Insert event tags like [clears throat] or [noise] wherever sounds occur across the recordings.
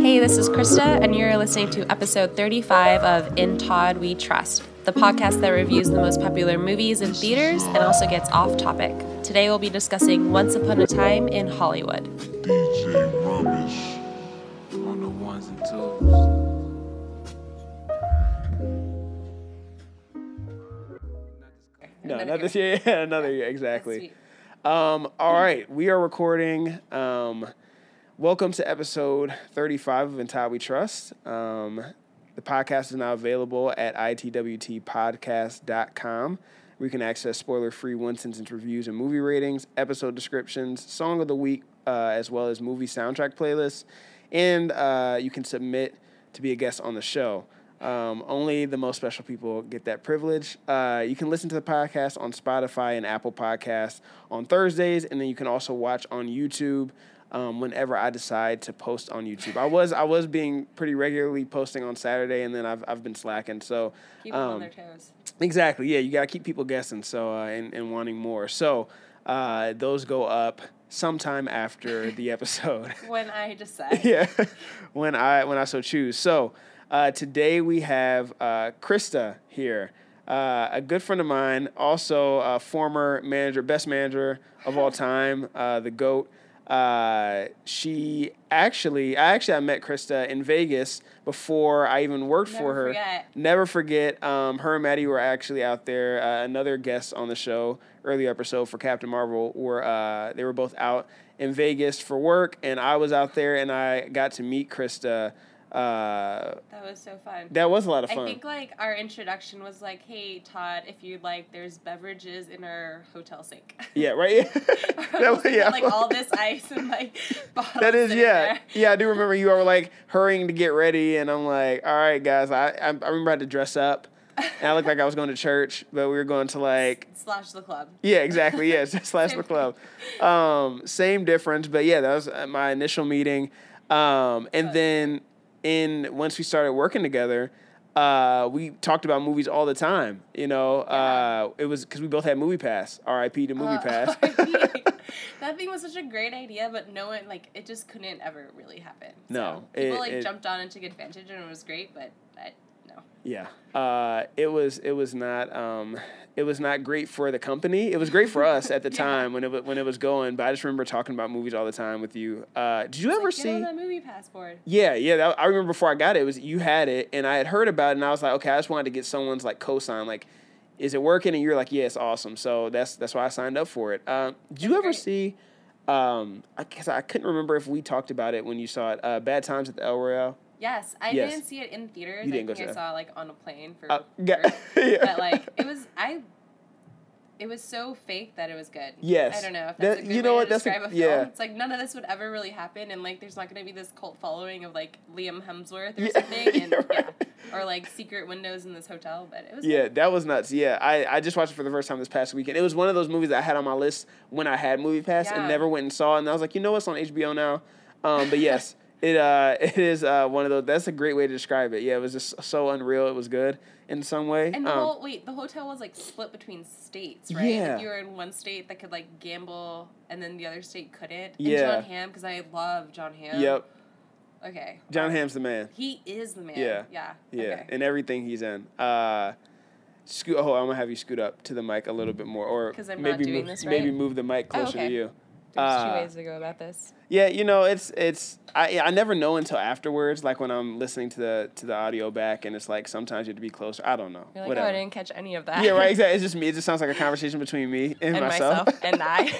Hey, this is Krista, and you're listening to episode 35 of In Todd We Trust, the podcast that reviews the most popular movies in theaters and also gets off topic. Today we'll be discussing Once Upon a Time in Hollywood. DJ Rubbish on the ones and twos. No, not this year. year. [laughs] Yeah, another year, exactly. Um, all right, we are recording. Um, welcome to episode 35 of Todd We Trust. Um, the podcast is now available at itwtpodcast.com. you can access spoiler free one sentence reviews and movie ratings, episode descriptions, song of the week, uh, as well as movie soundtrack playlists. And uh, you can submit to be a guest on the show. Um, only the most special people get that privilege. Uh, you can listen to the podcast on Spotify and Apple Podcasts on Thursdays, and then you can also watch on YouTube um, whenever I decide to post on YouTube. I was I was being pretty regularly posting on Saturday, and then I've I've been slacking. So Keep them on um, their toes. Exactly. Yeah, you got to keep people guessing. So uh, and and wanting more. So uh, those go up sometime after the [laughs] episode. When I decide. [laughs] yeah, when I when I so choose. So uh, today we have uh, Krista here, uh, a good friend of mine, also a former manager, best manager of all time, uh, the goat. Uh, she actually, I actually I met Krista in Vegas before I even worked for her. forget. Never forget. Um, her and Maddie were actually out there. Uh, another guest on the show, earlier episode for Captain Marvel, were uh, they were both out in Vegas for work, and I was out there, and I got to meet Krista. Uh, That was so fun. that was a lot of fun. I think like our introduction was like, "Hey Todd, if you'd like, there's beverages in our hotel sink." yeah, right. [laughs] [laughs] That was- yeah. like all this ice and like [laughs] bottles. That is, yeah, there. yeah. I do remember you were like hurrying to get ready, and I'm like, all right, guys. I I, I remember I had to dress up, and I looked like I was going to church, but we were going to like Slash the club. Yeah, exactly. Yeah, slash the club. Um, same difference, but yeah, that was uh, my initial meeting. Um, and then in once we started working together, uh, we talked about movies all the time. You know, uh, it was because we both had Movie Pass. R.I.P. to Movie Uh, [laughs] Pass. [laughs] that thing was such a great idea, but no one like it just couldn't ever really happen. No, So people it- like it- jumped on and took advantage, and it was great, but I, no. yeah, uh, it was it was not um, it was not great for the company. It was great for us at the [laughs] Yeah. time when it when it was going. But I just remember talking about movies all the time with you. Uh, did you ever Like, see? That movie passport. Yeah, yeah. That, I remember before I got it, it was you had it, and I had heard about it, and I was like, okay, I just wanted to get someone's like cosign, like, is it working? And you're like, yeah, it's awesome. So that's that's why I signed up for it. Um, did you That's ever great. see? Um, I guess I couldn't remember if we talked about it when you saw it. Uh, Bad Times at the El Royale. Yes, I Yes. didn't see it in theaters. You I didn't go think to I saw it, like on a plane for Uh, yeah, yeah. but [laughs] like it was I it was so fake that it was good. Yes. I don't know if That- a good you know way what, to that's a- describe a, yeah. film. It's like none of this would ever really happen and like there's not gonna be this cult following of like Liam Hemsworth or Yeah, something [laughs] and you're yeah. Or like secret windows in this hotel, but it was Yeah, good. that was nuts. Yeah, I, I just watched it for the first time this past weekend. It was one of those movies that I had on my list when I had Movie Pass and never went and saw it. And I was like, you know what's on HBO now? Um, but [laughs] yes, it uh, [laughs] it is uh, one of those. That's a great way to describe it. Yeah, it was just so unreal. It was good in some way. And the Um, whole wait, the hotel was like split between states, right? Yeah. Like you were in one state that could like gamble, and then the other state couldn't. Yeah. Jon Hamm, because I love Jon Hamm. Yep, Okay. Jon Wow. Hamm's the man. He is the man. Yeah. Yeah. Yeah, Okay. and everything he's in. Uh, scoot. Oh, I'm gonna have you scoot up to the mic a little bit more, or I'm not maybe doing move, this maybe move the mic Oh, closer okay. to you. There's Uh, two ways to go about this. Yeah, you know, it's it's I I never know until afterwards, like when I'm listening to the to the audio back, and it's like sometimes you have to be closer. I don't know. You're like, Whatever. oh, I didn't catch any of that. yeah, right. Exactly. [laughs] It's just me. It just sounds like a conversation between me and, and myself. myself. and I.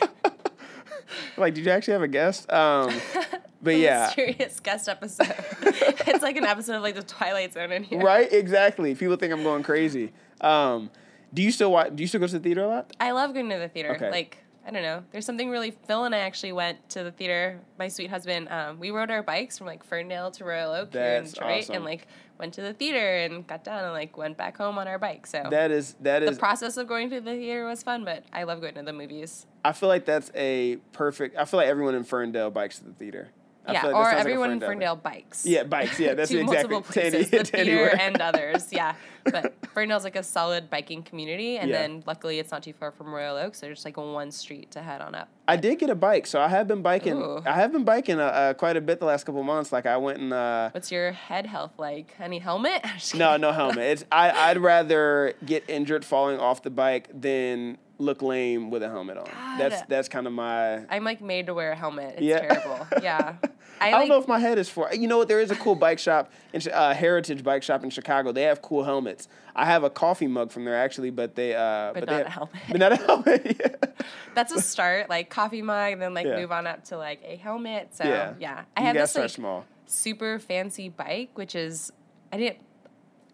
[laughs] like, did you actually have a guest? Um, [laughs] but yeah, Mysterious guest episode. it's like an episode of like the Twilight Zone in here. right. Exactly. People think I'm going crazy. Um, do you still watch? Do you still go to the theater a lot? I love going to the theater. Okay. Like, I don't know. There's something really. Phil and I actually went to the theater. My sweet husband. Um, we rode our bikes from like Ferndale to Royal Oak here in Detroit, awesome. and like went to the theater and got down and like went back home on our bike. So That is that the is. process of going to the theater was fun, but I love going to the movies. I feel like that's a perfect. I feel like everyone in Ferndale bikes to the theater. I yeah, like or sounds like everyone in. Ferndale bikes. Yeah, bikes. Yeah, [laughs] that's exactly multiple [laughs] to any- places, the theater and others. Yeah, [laughs] but Ferndale's like a solid biking community, and Yeah. then luckily it's not too far from Royal Oaks. so there's like one street to head on up. I did get a bike, so I have been biking. Ooh. I have been biking uh, uh, quite a bit the last couple months. Like I went and uh, What's your head health like? Any helmet? No, no helmet. It's I I'd rather get injured falling off the bike than look lame with a helmet on. That's God. that's kind of my. I'm like made to wear a helmet. It's Yeah. terrible. [laughs] Yeah. I, I don't like, know if my head is for. You know what? There is a cool bike shop, in, uh, Heritage Bike Shop in Chicago. They have cool helmets. I have a coffee mug from there actually, but they. Uh, But they not have- a helmet. [laughs] But not a helmet. [laughs] yeah. that's a start, like coffee mug, and then like Yeah. move on up to like a helmet. So Yeah. yeah, I have this like small. super fancy bike, which is I didn't.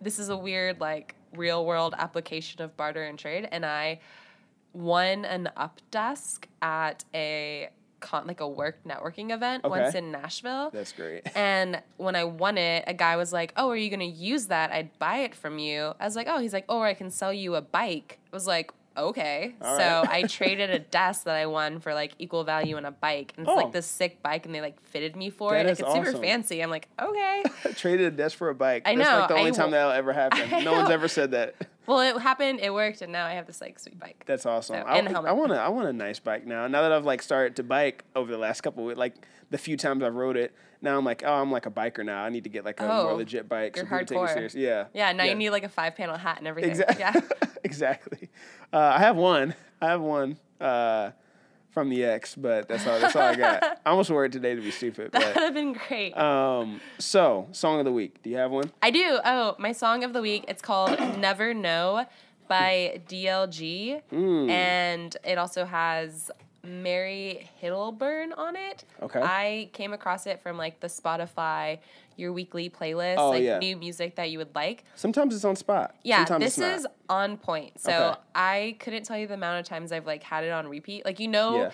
This is a weird like real world application of barter and trade, and I won an up desk at a con like a work networking event once in Nashville. That's great. [laughs] And when I won it, a guy was like, "Oh, are you gonna use that? I'd buy it from you." I was like, "Oh," he's like, "Oh, or I can sell you a bike." I was like, "Okay." All so right. I [laughs] traded a desk that I won for like equal value in a bike, and it's Oh. like this sick bike, and they like fitted me for That it. Like, it's super fancy. I'm like, okay. [laughs] Traded a desk for a bike. I That's know, like the only I time that'll ever happen. No one's ever said that. Well, it happened. It worked, and now I have this like sweet bike. That's awesome. So, I, and a helmet. I want a, I want a nice bike now. Now that I've like started to bike over the last couple of like the few times I've rode it, now I'm like, oh, I'm like a biker now. I need to get like a more Oh, legit bike. you're people take me hardcore. Yeah. yeah, now you need like a five panel hat and everything. exactly. Yeah. [laughs] exactly. Uh, I have one. I have one uh, from the X, but that's all. That's all I got. [laughs] I almost wore it today to be stupid. that would have been great. um, so song of the week. Do you have one? I do. Oh, my song of the week. It's called [coughs] "Never Know" by DLG, Mm. and it also has Mary Hiddleburn on it. Okay. I came across it from like the Spotify your weekly playlist, Oh, like yeah. new music that you would like. Sometimes it's on spot. Yeah, Sometimes this is on point. So Okay. I couldn't tell you the amount of times I've like had it on repeat. Like you know Yeah.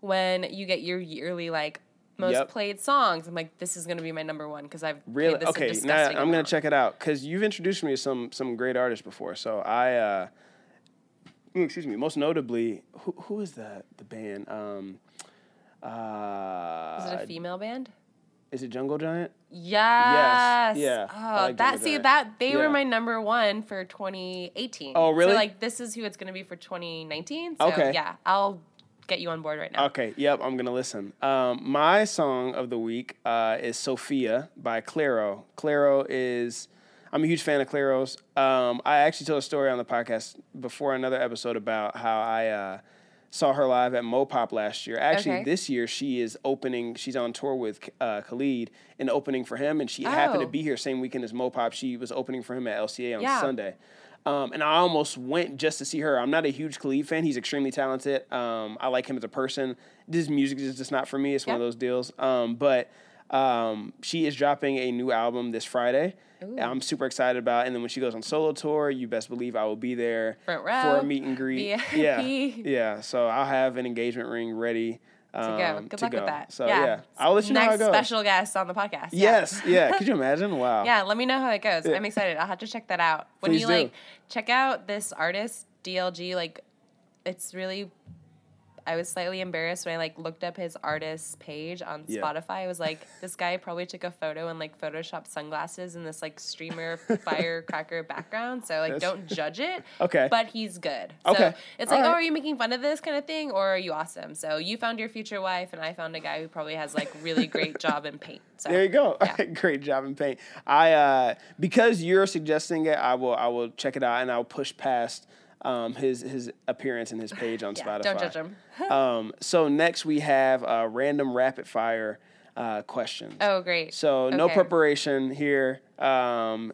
when you get your yearly like most Yep. played songs, I'm like, this is gonna be my number one because I've Really? played this a Okay, now I'm gonna check it out because you've introduced me to some some great artists before. So I, uh, ooh, excuse me, most notably, who who is that? The band? Um, uh, Is it a female band? is it Jungle Giant? Yes. Yeah. I Oh, like that see Giant. that they Yeah. were my number one for 2018. Oh, really? So like this is who it's gonna be for 2019. So Okay. yeah, I'll get you on board right now. Okay, yep, I'm gonna listen. Um, my song of the week uh, is Sofia by Clairo. Clairo is, I'm a huge fan of Clairo's. Um, I actually told a story on the podcast before another episode about how I uh, saw her live at Mopop last year. Actually, Okay. this year she is opening, she's on tour with uh, Khalid and opening for him, and she happened to Oh. be here same weekend as Mopop. She was opening for him at LCA on Yeah. Sunday. Um, and I almost went just to see her. I'm not a huge Khalid fan. He's extremely talented. Um, I like him as a person. His music is just not for me. It's one of those deals. Um, but um, she is dropping a new album this Friday. I'm super excited about. it. And then when she goes on solo tour, you best believe I will be there Front for a meet and greet. VIP. Yeah, yeah. So I'll have an engagement ring ready To um, go. Good to luck go. with that. So yeah, I'll let you know Next how it goes. special guest on the podcast. Yeah. Yes, yeah. [laughs] Could you imagine? Wow. Yeah, let me know how it goes. Yeah. I'm excited. I'll have to check that out. When Please you do. like check out this artist DLG, like it's really. I was slightly embarrassed when I like looked up his artist's page on Yeah. Spotify. I was like, [laughs] this guy probably took a photo and like photoshopped sunglasses and this like streamer [laughs] firecracker background. So like, That's- don't judge it. [laughs] Okay. But he's good. So Okay. it's All like, oh, are you making fun of this kind of thing, or are you awesome? So you found your future wife, and I found a guy who probably has like really great job in paint. So There you go. Yeah. Great job in paint. I uh, because you're suggesting it, I will I will check it out and I'll push past um, his his appearance and his page on Yeah, Spotify. don't judge him. [laughs] um, so next we have uh, random rapid fire uh, questions. Oh, great. So no preparation here. Um,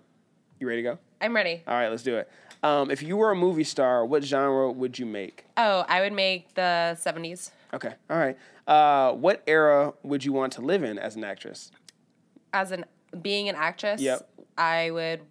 you ready to go? I'm ready. All right, let's do it. Um, if you were a movie star, what genre would you make? Oh, I would make the 70s. Okay. All right. Uh, what era would you want to live in as an actress? As an being an actress, Yep. I would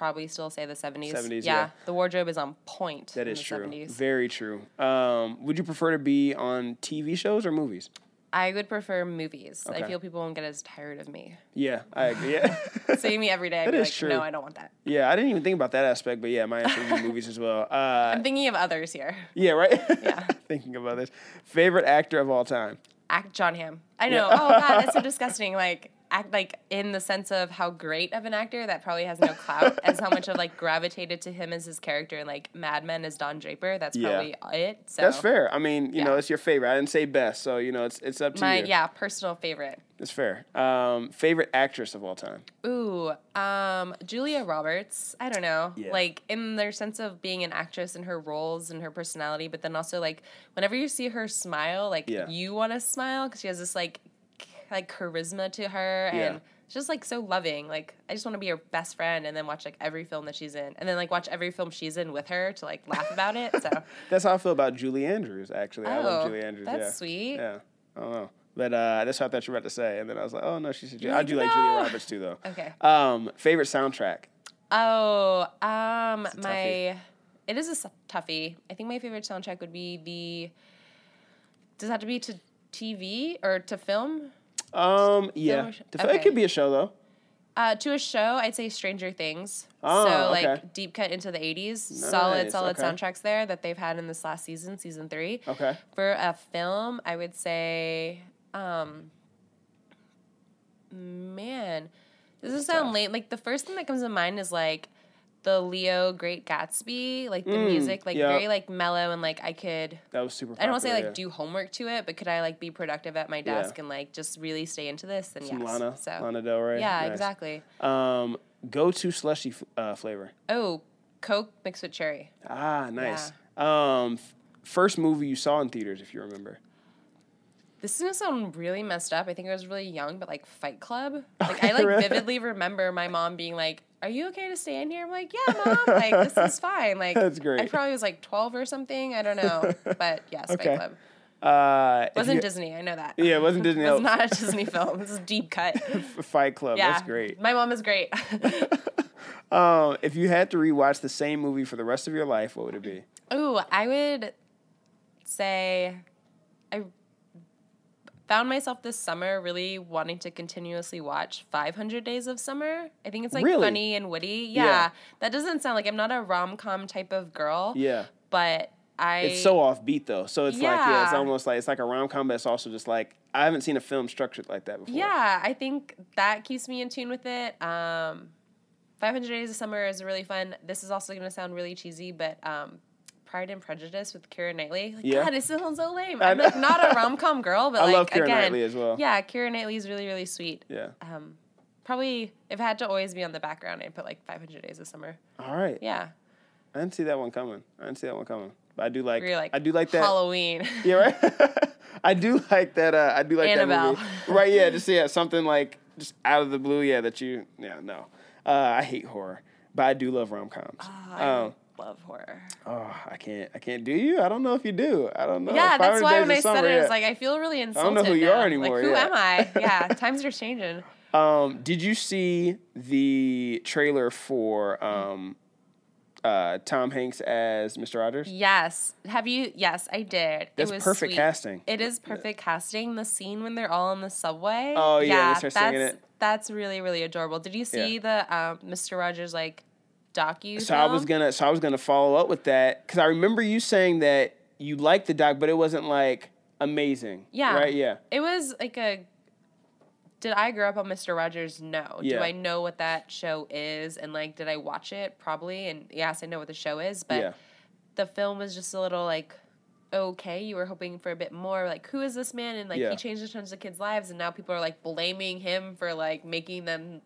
probably still say the 70s. 70s, yeah. yeah. The wardrobe is on point. That in is the true. 70s. Very true. Um, would you prefer to be on TV shows or movies? I would prefer movies. Okay. I feel people won't get as tired of me. Yeah, I agree. [laughs] Yeah, Seeing me every day, I'd That be like, true. no, I don't want that. yeah. I didn't even think about that aspect, but yeah, my answer would be movies as well. Uh, I'm thinking of others here. yeah, right. Yeah. [laughs] Thinking of others. Favorite actor of all time? act Jon Hamm. I know. Oh god, that's so [laughs] disgusting. Like act like in the sense of how great of an actor that probably has no clout [laughs] as how much of like gravitated to him as his character in like Mad Men as Don Draper. That's Yeah. probably it. So That's fair. I mean, you know, it's your favorite. I didn't say best, so you know, it's it's up to My you. yeah, personal favorite. It's fair. Um, favorite actress of all time. Ooh, um, Julia Roberts. I don't know, Yeah. like in their sense of being an actress and her roles and her personality, but then also like whenever you see her smile, like Yeah. you want to smile because she has this like like charisma to her Yeah. and just like so loving. Like I just want to be her best friend and then watch like every film that she's in, and then like watch every film she's in with her to like laugh about it. So [laughs] That's how I feel about Julie Andrews. Actually, I love Oh, Julie Andrews. that's yeah. sweet. Yeah, I don't know, but uh, that's what I thought you were about to say, and then I was like, oh no, she's. You're I like, do like Julia Roberts too, though. okay. Um, favorite soundtrack. Oh, um, my it is a toughie. I think my favorite soundtrack would be the. Does it have to be to TV or to film? Um, yeah, sh- The- it could be a show though. Uh, to a show, I'd say Stranger Things. Oh, so like okay. deep cut into the '80s, solid, Nice, solid okay. tracks there that they've had in this last season, season three. Okay. For a film, I would say, um, man, does this sound tough. late? Like the first thing that comes to mind is like the Leo Great Gatsby, like the Mm, music, like yeah. very like mellow and like I could. That was super. I don't want to say like yeah. do homework to it, but could I like be productive at my Yeah. desk and like just really stay into this? Some yes. Lana, so Lana Del Rey. yeah, Nice. exactly. Um, go to slushy uh, flavor. Oh, Coke mixed with cherry. Ah, nice. Um, first movie you saw in theaters, if you remember. This is gonna sound really messed up. I think I was really young, but like Fight Club. [laughs] Like I like vividly remember my mom being like, "Are you okay to stay in here?" I'm like, "Yeah, [laughs] mom. Like this is fine." Like That's great. I probably was like 12 or something. I don't know, but [laughs] yes, Okay. Fight Club Uh, wasn't you- Disney. I know that. Yeah, it wasn't Disney. It was Oh, not a Disney film. This is deep cut. Fight Club. Yeah, That's great. My mom is great. Um, if you had to rewatch the same movie for the rest of your life, what would it be? Ooh, I would say found myself this summer really wanting to continuously watch 500 Days of Summer. I think it's like Really? funny and witty. Yeah, Yeah. That doesn't sound like I'm not a rom com type of girl, Yeah. but I. It's so offbeat though. So it's like yeah, it's almost like it's like a rom com, but it's also just like I haven't seen a film structured like that before. Yeah, I think that keeps me in tune with it. Um, 500 Days of Summer is really fun. This is also going to sound really cheesy, but um, Pride and Prejudice with Keira Knightley. Like, Yeah. God, it sounds so lame. I'm like not a [laughs] rom com girl, but I like love Keira again, Knightley as well. Yeah, Keira Knightley is really really sweet. Yeah. Um, probably if I had to always be on the background, I'd put like 500 Days of Summer. All right. Yeah, I didn't see that one coming. I didn't see that one coming. But I do like. you're like I do like that. Halloween. [laughs] Yeah, right. [laughs] I do like that. Uh, I do like Annabelle. that movie. Right? Yeah. Just yeah, something like just out of the blue. Yeah, that you. Yeah, no. Uh, I hate horror, but I do love rom coms. I um, love horror. oh, I can't. I can't. Do you? I don't know if you do. I don't know. Yeah, that's why when I said it, I was like, I feel really insulted. I don't know who you are anymore, Like, who yeah. am I? [laughs] Yeah, times are changing. Um, did you see the trailer for um, uh, Tom Hanks as Mr. Rogers? Yes. Have you? Yes, I did. That's it was perfect sweet. casting. It is perfect casting. The scene when they're all in the subway. Oh, yeah, start that's singing it. that's really really adorable. Did you see the um, Mr. Rogers like docu? So I was gonna, so I was gonna follow up with that because I remember you saying that you liked the doc, but it wasn't like amazing. Yeah. Right. Yeah. It was like a. Did I grow up on Mr. Rogers? No. Yeah. Do I know what that show is? And like, did I watch it? Probably. And yes, I know what the show is. But yeah. the film was just a little like okay you were hoping for a bit more like who is this man and like Yeah. he changed a tons of kids lives and now people are like blaming him for like making them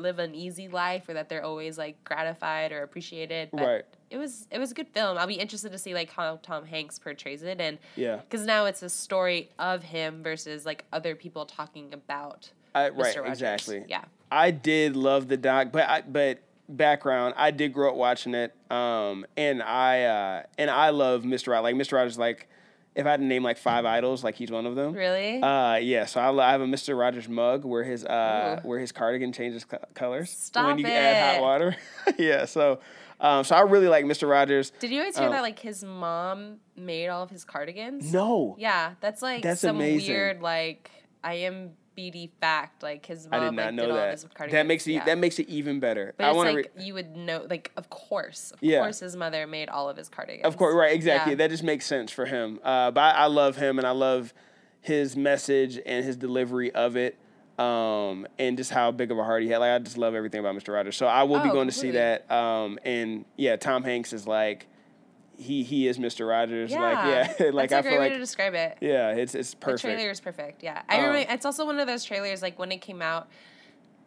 live an easy life or that they're always like gratified or appreciated but Right. it was it was a good film i'll be interested to see like how tom hanks portrays it and Yeah. because now it's a story of him versus like other people talking about I, Mr. right. Rogers. Exactly. yeah I did love the doc, but I, but background, I did grow up watching it, um, and I uh, and I love Mr. Rogers. Like Mr. Rogers, like if I had to name like five idols, like he's one of them. really Uh, yeah. So I, I have a Mr. Rogers mug where his uh, Ooh. where his cardigan changes co- colors Stop when you add hot water. [laughs] yeah. So um, so I really like Mr. Rogers. did you always hear Oh. that like his mom made all of his cardigans No. Yeah, that's like That's some amazing. weird like IMBD fact. Like his I mom did not like, know did all of that. his cardigans. That makes it yeah. that makes it even better. But I it's want to. like you would know, like of course, of Yeah. course, his mother made all of his cardigans. Of course, right? Exactly. Yeah. That just makes sense for him. Uh, but I, I love him, and I love, his message and his delivery of it. Um, and just how big of a heart he had. Like I just love everything about Mr. Rogers. So I will be Oh, going to see that. Um, and yeah, Tom Hanks is like he he is Mr. Rogers. Yeah, Like yeah, [laughs] like that's a I great feel way like to describe it. yeah, it's it's The perfect. trailer is perfect. Yeah, I Um, remember. It's also one of those trailers like when it came out,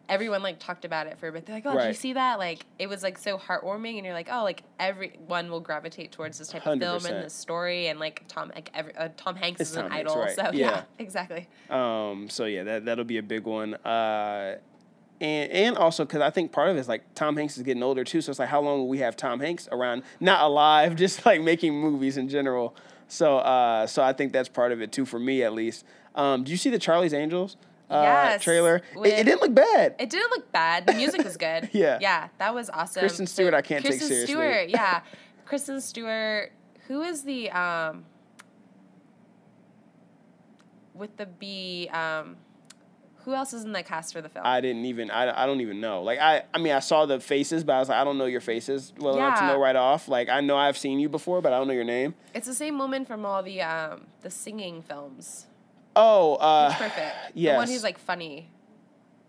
everyone like talked about it for a bit. They're like, "Oh, did you see that?" Like it was like so heartwarming, and you're like, "Oh, like everyone will gravitate towards this type of film and this story." And like Tom, like every uh, Tom Hanks It's is an Hanks, idol, right. so [laughs] yeah. Yeah. exactly. Um, so yeah, that that'll be a big one. Uh, and and also because I think part of it is like Tom Hanks is getting older too. So it's like how long will we have Tom Hanks around, not alive, [laughs] just like making movies in general. So uh, so I think that's part of it too for me at least. Um, do you see the Charlie's Angels uh, Yes, trailer? It, it didn't look bad. It didn't look bad. The music was good. [laughs] Yeah. yeah, that was awesome. Kristen Stewart I can't take Kristen seriously. Stewart, [laughs] yeah, Kristen Stewart. Who is the um with the B? Um, who else is in the cast for the film? I didn't even I, I don't even know. Like I I mean I saw the faces, but I was like I don't know your faces well enough to know right off. Like I know I've seen you before, but I don't know your name. it's the same woman from all the um the singing films. Oh, uh, perfect. [sighs] The one who's like funny.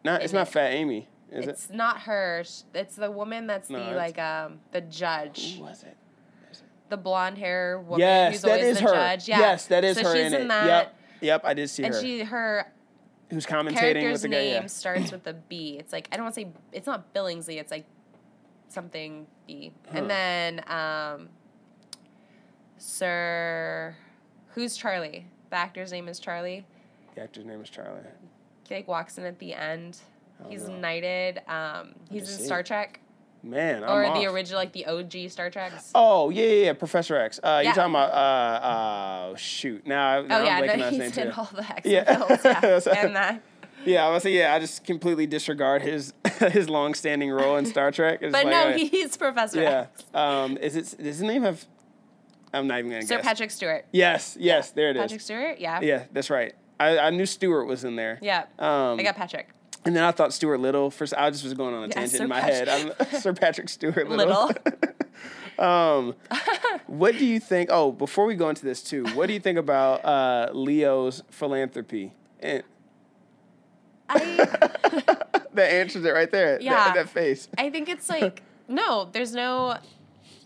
not it's not. Fat Amy, is it's not her. It's the woman that's No, the it's- like um the judge. Who was it? The blonde hair woman Yes, who's that always is the her. judge. Yeah. Yes, that is so her she's in in it. that. Yep, yep, I did see And her. And she her Who's commentating with character's the guy? name Yeah. starts with a B. It's like I don't want to say it's not Billingsley. It's like something B. Huh. And then um, Sir, who's Charlie? The actor's name is Charlie. The actor's name is Charlie. He like walks in at the end. Oh, He's no. knighted. Um, he's in Star. Trek Man, I'm or off. the original, like the OG Star Treks. Oh yeah, yeah, yeah, Professor X. Uh, Yeah. You're talking about uh, uh, shoot. Now, now Oh yeah, I'm blanking no, on his name too. all the X Yeah. films. Yeah, [laughs] So- and that. Yeah, I was say yeah. I just completely disregard his [laughs] his long-standing role in Star Trek. It's But like, no, he's Professor yeah. X. Um, is it? Does his name have? I'm not even gonna Sir guess. Patrick Stewart. Yes, yes, there it is. Patrick Stewart. Yeah. Yeah, that's right. I, I knew Stewart was in there. Yeah. Um, I got Patrick. And then I thought Stuart Little. First, I just was going on a Yeah, tangent Sir in my Patrick- head. I'm, [laughs] Sir Patrick Stewart Little. Little. [laughs] um, what do you think? Oh, before we go into this too, what do you think about uh, Leo's philanthropy? And I [laughs] that answers it right there. Yeah. That, that face. I think it's like no, there's no.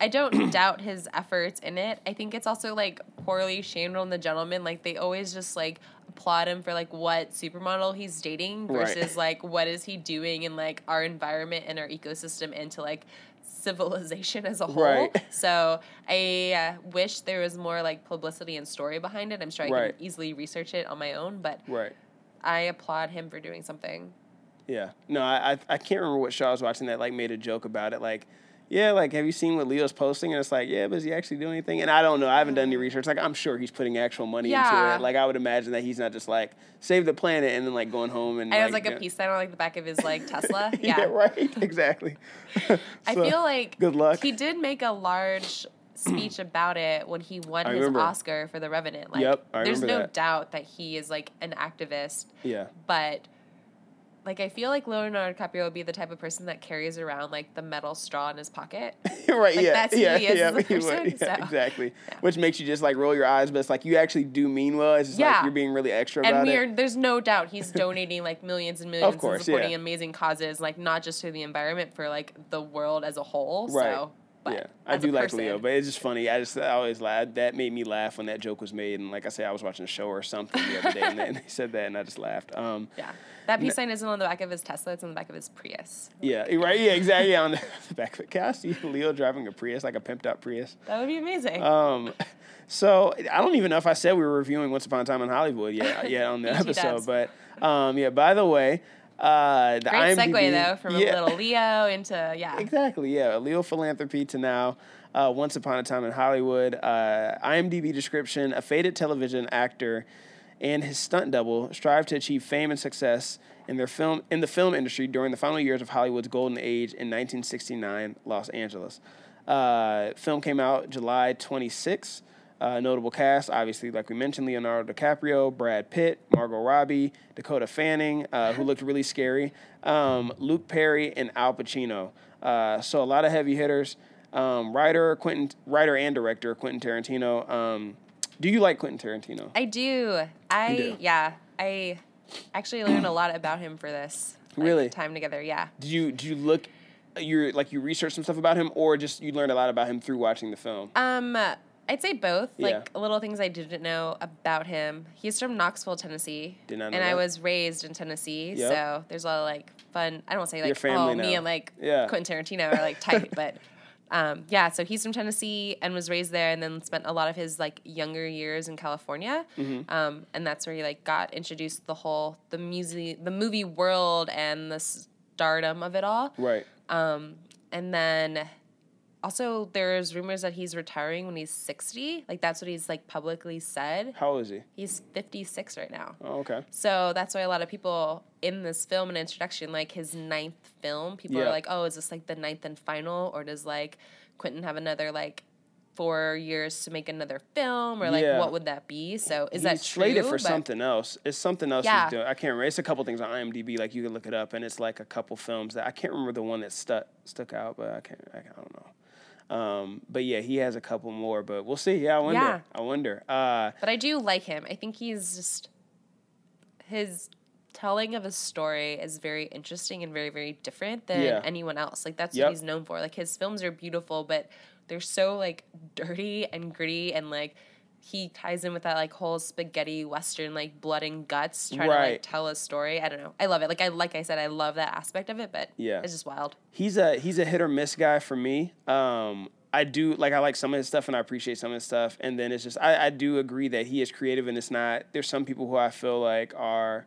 I don't [clears throat] doubt his efforts in it. I think it's also like poorly shamed on the gentleman. Like they always just like applaud him for like what supermodel he's dating Right. versus like what is he doing in like our environment and our ecosystem into like civilization as a whole. Right. So I uh, wish there was more like publicity and story behind it. I'm sure I Right. can easily research it on my own, but Right. I applaud him for doing something. Yeah. No, I, I I can't remember what show I was watching that like made a joke about it. Like, yeah, like have you seen what Leo's posting? And it's like, yeah, but is he actually doing anything? And I don't know. I haven't done any research. Like, I'm sure he's putting actual money into it. Like, I would imagine that he's not just like save the planet and then like going home and. Was like you a know- peace sign on like the back of his like Tesla. [laughs] yeah. Yeah. right. [laughs] Exactly. [laughs] I feel like good luck. He did make a large speech [clears throat] about it when he won I his remember. Oscar for The Revenant. Like, Yep, I there's no that. doubt that he is like an activist, Yeah. but like I feel like Leonardo DiCaprio would be the type of person that carries around like the metal straw in his pocket. [laughs] right. Like, yeah. that's who yeah. he is yeah. as a he would, yeah, so. Exactly. Which makes you just like roll your eyes, but it's like you actually do mean well. It's just like you're being really extra and about we're it. there's no doubt he's [laughs] donating like millions and millions of course, and supporting yeah. amazing causes, like not just to the environment, for like the world as a whole. Right. So but yeah, I do like Leo, but it's just funny. I just I always laugh. That made me laugh when that joke was made, and like I said, I was watching a show or something the other day, and [laughs] they, and they said that, and I just laughed. Um, Yeah. That peace sign isn't on the back of his Tesla, it's on the back of his Prius. yeah, right. Yeah, exactly. On the, [laughs] back of it. Can I see Leo driving a Prius, like a pimped out Prius? That would be amazing. Um, so I don't even know if I said we were reviewing Once Upon a Time in Hollywood yet, [laughs] yet on the episode, but um, yeah. By the way, uh, the Great IMDb, segue though from yeah. a little Leo into yeah. Exactly, yeah. Leo philanthropy to now. Uh, Once upon a time in Hollywood. Uh, IMDb description: A faded television actor and his stunt double strive to achieve fame and success in their film in the film industry during the final years of Hollywood's golden age in 1969, Los Angeles. Uh, film came out July 26. Uh, notable cast, obviously, like we mentioned, Leonardo DiCaprio, Brad Pitt, Margot Robbie, Dakota Fanning, uh, who looked really scary, um, Luke Perry, and Al Pacino. Uh, so a lot of heavy hitters. Um, writer Quentin, writer and director Quentin Tarantino um, Do you like Quentin Tarantino? I do. I do? yeah. I actually learned a lot about him for this. like, Really? Time together. Yeah. Did you do you look? You're like you researched some stuff about him, or just you learned a lot about him through watching the film. Um, I'd say both. Yeah. Like little things I didn't know about him. He's from Knoxville, Tennessee. Did not know and I was raised in Tennessee, Yep. so there's a lot of like fun. I don't want to say like oh me and like Yeah. Quentin Tarantino are like tight, [laughs] but um, yeah. So he's from Tennessee and was raised there, and then spent a lot of his like younger years in California. Mm-hmm. Um, and that's where he like got introduced to the whole the music, the movie world, and the stardom of it all. Right. And then also there's rumors that he's retiring when he's 60. Like that's what he's like publicly said. How old is he? He's 56 right now. Oh, okay. So that's why a lot of people in this film and introduction, like his ninth film, people Yeah. are like, oh, is this like the ninth and final? Or does like Quentin have another like four years to make another film? Or like Yeah. what would that be? So is He's that true? slated for But- something else. It's something else Yeah. he's doing. I can't remember. It's a couple things on IMDb. Like you can look it up, and it's like a couple films that I can't remember the one that stuck stuck out, but I can't. I, I don't know. Um, but yeah, he has a couple more, but we'll see. Yeah, I wonder. Yeah. I wonder. Uh, But I do like him. I think he's just his telling of a story is very interesting and very very different than Yeah. anyone else. Like that's Yep. what he's known for. Like his films are beautiful, but they're so like dirty and gritty and like he ties in with that like whole spaghetti western like blood and guts trying to like tell a story. I don't know. I love it. Like I like I said I love that aspect of it, but Yeah. it's just wild. he's a he's a hit or miss guy for me. Um, I do like I like some of his stuff and I appreciate some of his stuff, and then it's just I, I do agree that he is creative and it's not. There's some people who I feel like are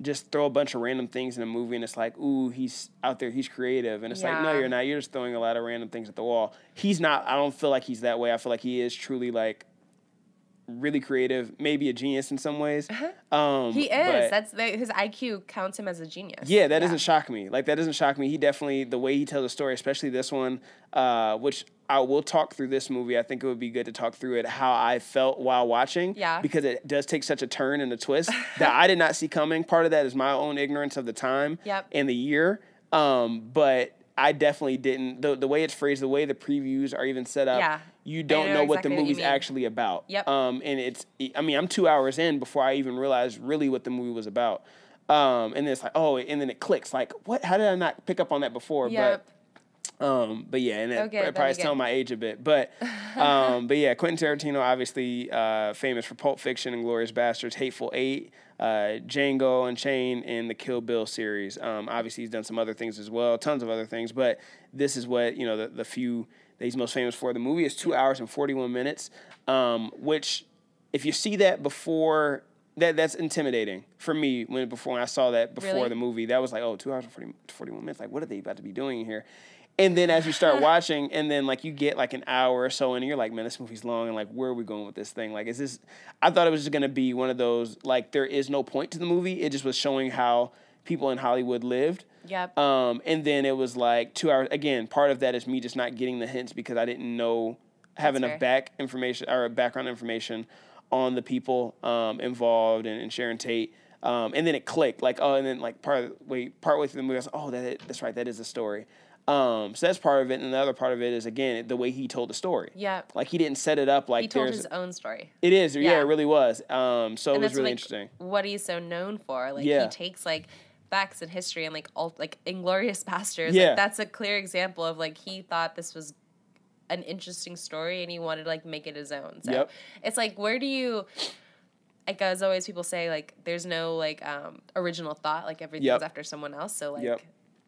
just throw a bunch of random things in a movie and it's like, ooh, he's out there, he's creative, and it's like, no, you're not. You're just throwing a lot of random things at the wall. He's not. I don't feel like he's that way. I feel like he is truly like really creative, maybe a genius in some ways. Um, Uh-huh. He is. That's the, his IQ counts him as a genius. yeah, that doesn't shock me. Like that doesn't shock me. He definitely the way he tells a story, especially this one, uh, which I will talk through this movie. I think it would be good to talk through it how I felt while watching. Yeah. Because it does take such a turn and a twist [laughs] that I did not see coming. Part of that is my own ignorance of the time Yep. and the year. Um, but I definitely didn't the the way it's phrased, the way the previews are even set up. Yeah. You don't know know, what the exactly what movie's mean. actually about. Yep. Um, and it's, I mean, I'm two hours in before I even realized really what the movie was about. Um, and then it's like, oh, and then it clicks. Like, what? How did I not pick up on that before? Yep. But, um, but yeah, and it, Okay, it probably is telling my age a bit. But, [laughs] um, but yeah, Quentin Tarantino, obviously uh, famous for Pulp Fiction and Glorious Bastards, Hateful Eight, uh, Django Unchained, and the Kill Bill series. Um, obviously, he's done some other things as well, tons of other things. But this is what you know the the few that he's most famous for. The movie is two hours and forty one minutes, um, which if you see that before. That, that's intimidating for me when before when I saw that before Really? the movie. That was like, oh, two hours and 40, 41 minutes. Like, what are they about to be doing here? And then as you start [laughs] watching, and then like you get like an hour or so, and you're like, man, this movie's long, and like, where are we going with this thing? Like, is this? I thought it was just gonna be one of those like there is no point to the movie. It just was showing how people in Hollywood lived. Yep. Um, and then it was like two hours. Again, part of that is me just not getting the hints because I didn't know have That's enough fair. back information or background information on the people um, involved and, and Sharon Tate. Um, and then it clicked like oh, and then like part way part way through the movie, I was like, oh, that that's right, that is the story. Um, so that's part of it, and the other part of it is again the way he told the story. Yep. Like he didn't set it up like he told his own story. it is, yeah. Yeah. it really was. Um, so it was really like interesting. what he's so known for. Like Yeah. he takes like facts and history and like all like Inglorious [laughs] Bastards. Yeah. Like that's a clear example of like he thought this was an interesting story and he wanted to like make it his own. So Yep. it's like where do you like as always people say like there's no like um original thought like everything's Yep. after someone else. So like Yep.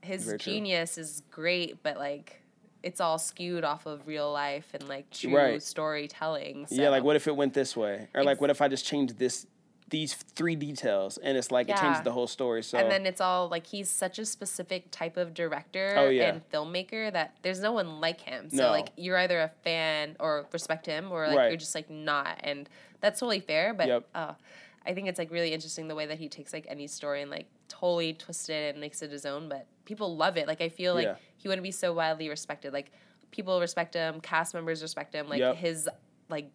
his Very true. genius is great but like it's all skewed off of real life and like true Right. storytelling. So. Yeah, like what if it went this way, or like what if I just changed this, these three details, and it's like it changes the whole story. So And then it's all like he's such a specific type of director Oh, yeah. and filmmaker that there's no one like him. So No. like you're either a fan or respect him or like Right. you're just like not and that's totally fair. But Yep. uh, I think it's like really interesting the way that he takes like any story and like totally twists it and makes it his own. But people love it. Like I feel like Yeah. he wouldn't be so widely respected. Like people respect him, cast members respect him. Like Yep. his like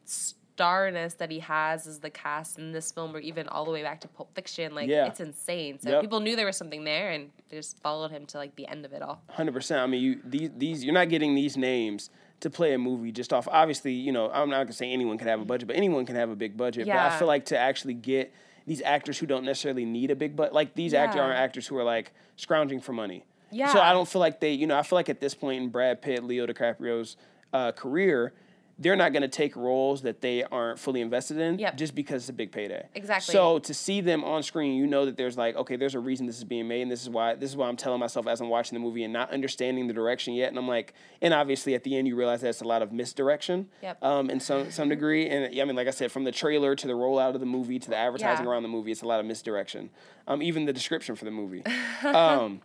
starness that he has as the cast in this film or even all the way back to Pulp Fiction. Like Yeah. it's insane. So Yep. people knew there was something there and they just followed him to like the end of it all. hundred percent. I mean, you these these you're not getting these names to play a movie just off. Obviously, you know, I'm not gonna say anyone can have a budget, but anyone can have a big budget. But I feel like to actually get these actors who don't necessarily need a big budget, like these actors aren't actors who are like scrounging for money. Yeah. So I don't feel like they, you know, I feel like at this point in Brad Pitt, Leo DiCaprio's uh, career, they're not going to take roles that they aren't fully invested in Yep. just because it's a big payday. Exactly. So to see them on screen, you know that there's like, okay, there's a reason this is being made, and this is why this is why I'm telling myself as I'm watching the movie and not understanding the direction yet. And I'm like, and obviously at the end you realize that's a lot of misdirection, Yep. um, in some some degree. And yeah, I mean, like I said, from the trailer to the rollout of the movie to the advertising Yeah. around the movie, it's a lot of misdirection. Um, even the description for the movie. [laughs] um,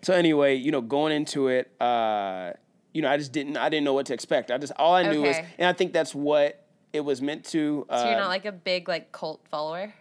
so anyway, you know, going into it, uh, you know, I just didn't, I didn't know what to expect. I just, all I knew was, and I think that's what it was meant to. Uh, So you're not like a big like cult follower.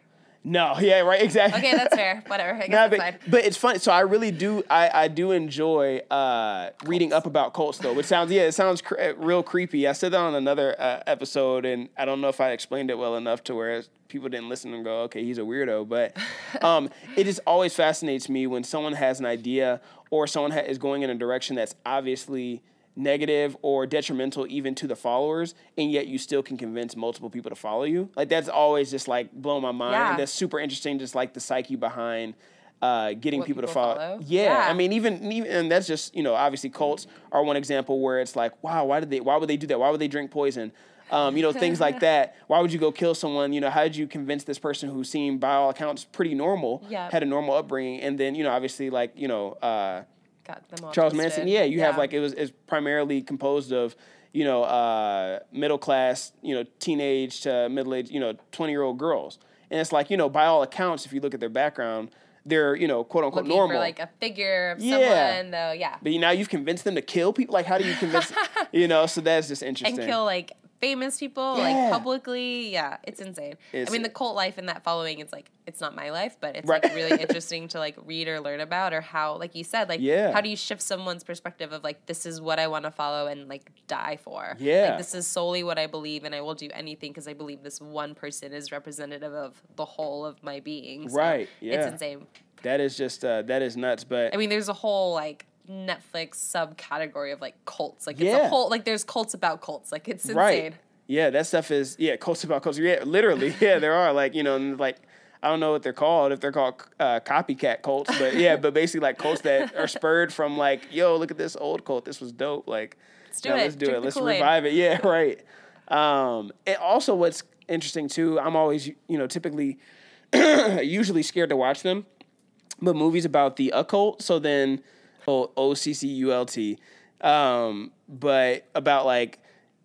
no, yeah, right, exactly. Okay, that's fair. Whatever. I [laughs] Nah, but, but it's funny. So I really do. I, I do enjoy uh, reading up about cults, though. Which sounds yeah, it sounds cr- uh, real creepy. I said that on another uh, episode, and I don't know if I explained it well enough to where people didn't listen and go, "Okay, he's a weirdo." But [laughs] um, it just always fascinates me when someone has an idea or someone ha- is going in a direction that's obviously negative or detrimental even to the followers and yet you still can convince multiple people to follow you like that's always just like blow my mind Yeah. and that's super interesting just like the psyche behind uh, getting What people, to follow. follow? Yeah, Yeah. I mean, even even and that's just you know obviously cults are one example where it's like, wow, why did they? Why would they do that? Why would they drink poison? Um, you know, things like [laughs] that. Why would you go kill someone? You know, how did you convince this person who seemed by all accounts pretty normal, Yeah. had a normal upbringing, and then you know obviously like you know. Uh, Got them all Charles. Manson. Yeah, you have like it was it's primarily composed of you know uh, middle class, you know teenage to middle age, you know twenty year old girls, and it's like you know by all accounts, if you look at their background, they're you know quote unquote looking normal. for like a figure of Yeah. someone though. Yeah. but now you've convinced them to kill people. Like, how do you convince? [laughs] you know, so that's just interesting. and kill like famous people Yeah. like publicly yeah it's insane It's- i mean the cult life and that following it's like it's not my life but it's Right. like really [laughs] interesting to like read or learn about or how like you said like Yeah. how do you shift someone's perspective of like this is what i want to follow and like die for Yeah. like this is solely what i believe and i will do anything because i believe this one person is representative of the whole of my being So Right, Yeah. it's insane that is just uh, that is nuts. But I mean, there's a whole like Netflix subcategory of like cults. Like it's Yeah. a whole like there's cults about cults. Like it's insane. right, yeah, that stuff is yeah, cults about cults. Yeah, literally, [laughs] yeah, there are like you know like. I don't know what they're called, if they're called uh, copycat cults, but yeah, but basically like cults that [laughs] are spurred from like, yo, look at this old cult, this was dope. Like, let's do now it. let's do Drink it, let's Kool-Aid. revive it. Yeah, [laughs] right. Um, and also, what's interesting too, I'm always you know typically [clears throat] usually scared to watch them, but movies about the occult. So then, O C C U L T, um, but about like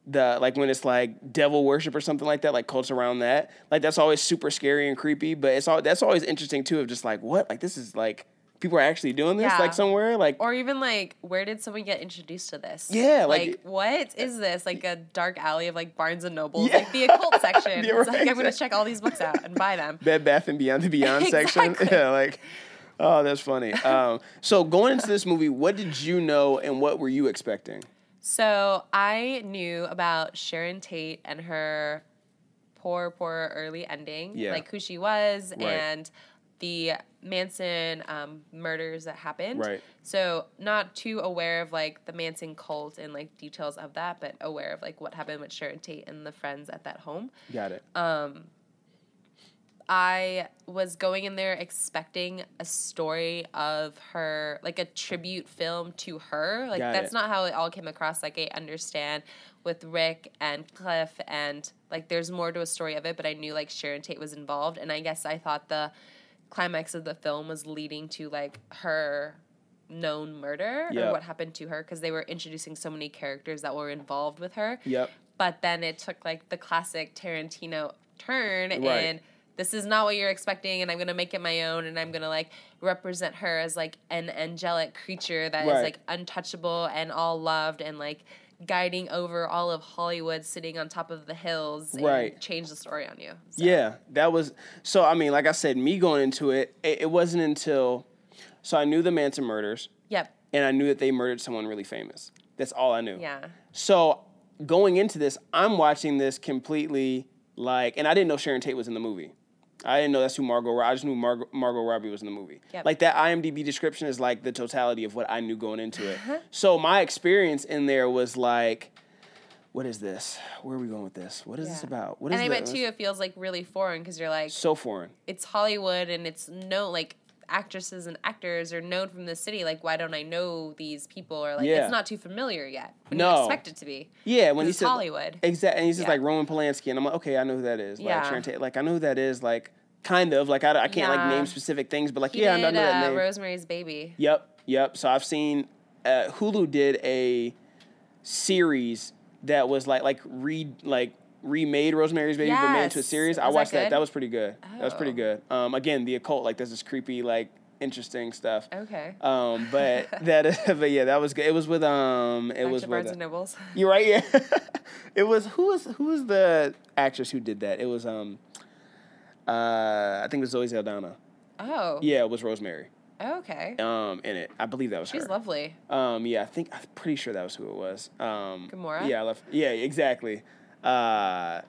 the like when it's like devil worship or something like that, like cults around that. Like that's always super scary and creepy. But it's all that's always interesting too. Of just like what, like this is like people are actually doing this Yeah. like somewhere, like Or even like, where did someone get introduced to this? Yeah, like- like, what is this? Like a dark alley of like Barnes and noble Yeah. like the occult [laughs] section. Yeah, it's like right, I'm gonna check all these books out and buy them. Bed Bath and Beyond the Beyond section. Yeah, like oh, that's funny. [laughs] Um, so going into this movie, what did you know and what were you expecting? So I knew about Sharon Tate and her poor, poor early ending, Yeah. like who she was Right. and the Manson um, murders that happened. Right. So not too aware of like the Manson cult and like details of that, but aware of like what happened with Sharon Tate and the friends at that home. Got it. I was going in there expecting a story of her, like a tribute film to her. Like Got that's it. not how it all came across. Like I understand with Rick and Cliff, and like there's more to a story of it. But I knew like Sharon Tate was involved, and I guess I thought the climax of the film was leading to like her known murder Yep. or what happened to her because they were introducing so many characters that were involved with her Yep. but then it took like the classic Tarantino turn Right. and this is not what you're expecting and I'm going to make it my own and I'm going to like represent her as like an angelic creature that is Right. like untouchable and all loved and like guiding over all of Hollywood sitting on top of the hills and Right. change the story on you. So, Yeah, that was so. I mean, like I said, me going into it, it, it wasn't until so I knew the Manson murders, Yep. and I knew that they murdered someone really famous. That's all I knew. Yeah. So going into this, I'm watching this completely like, and I didn't know Sharon Tate was in the movie. I didn't know that's who Margot. I just knew Margot, Margot Robbie was in the movie. Yep. Like that IMDb description is like the totality of what I knew going into it. Uh-huh. So my experience in there was like, what is this? Where are we going with this? What is this about? What is and I bet too, it feels like really foreign because you're like, So foreign. it's Hollywood and it's no like actresses and actors are known from the city. Like, why don't I know these people? Or like, Yeah. it's not too familiar yet. When No. you expect it to be. Yeah, when he Hollywood. exactly, and he says Yeah. like Roman Polanski, and I'm like, okay, I know who that is. Like, Yeah. Like I know who that is. Like, kind of. Like, I, I can't like name specific things, but like, He yeah, I did know, I know that uh, name. Rosemary's Baby. Yep, yep. So I've seen uh, Hulu did a series that was like like read like remade Rosemary's Baby but made into a series. I Was that watched that. good? That was pretty good. That was pretty Oh. good. Um, again, the occult like there's this creepy like interesting stuff. Okay. Um, but [laughs] that [laughs] but yeah, that was good. It was with um, it was to with. Barnes uh, and Nobles. [laughs] you're right. Yeah, it was who was who was the actress who did that? It was um, uh, I think it was Zoe Saldana. Oh. Yeah, it was Rosemary. Okay. Um, in it, I believe that was She's her. lovely. Um, yeah, I think I'm pretty sure that was who it was. Um, Gamora? Yeah, I left. Yeah, exactly. Uh,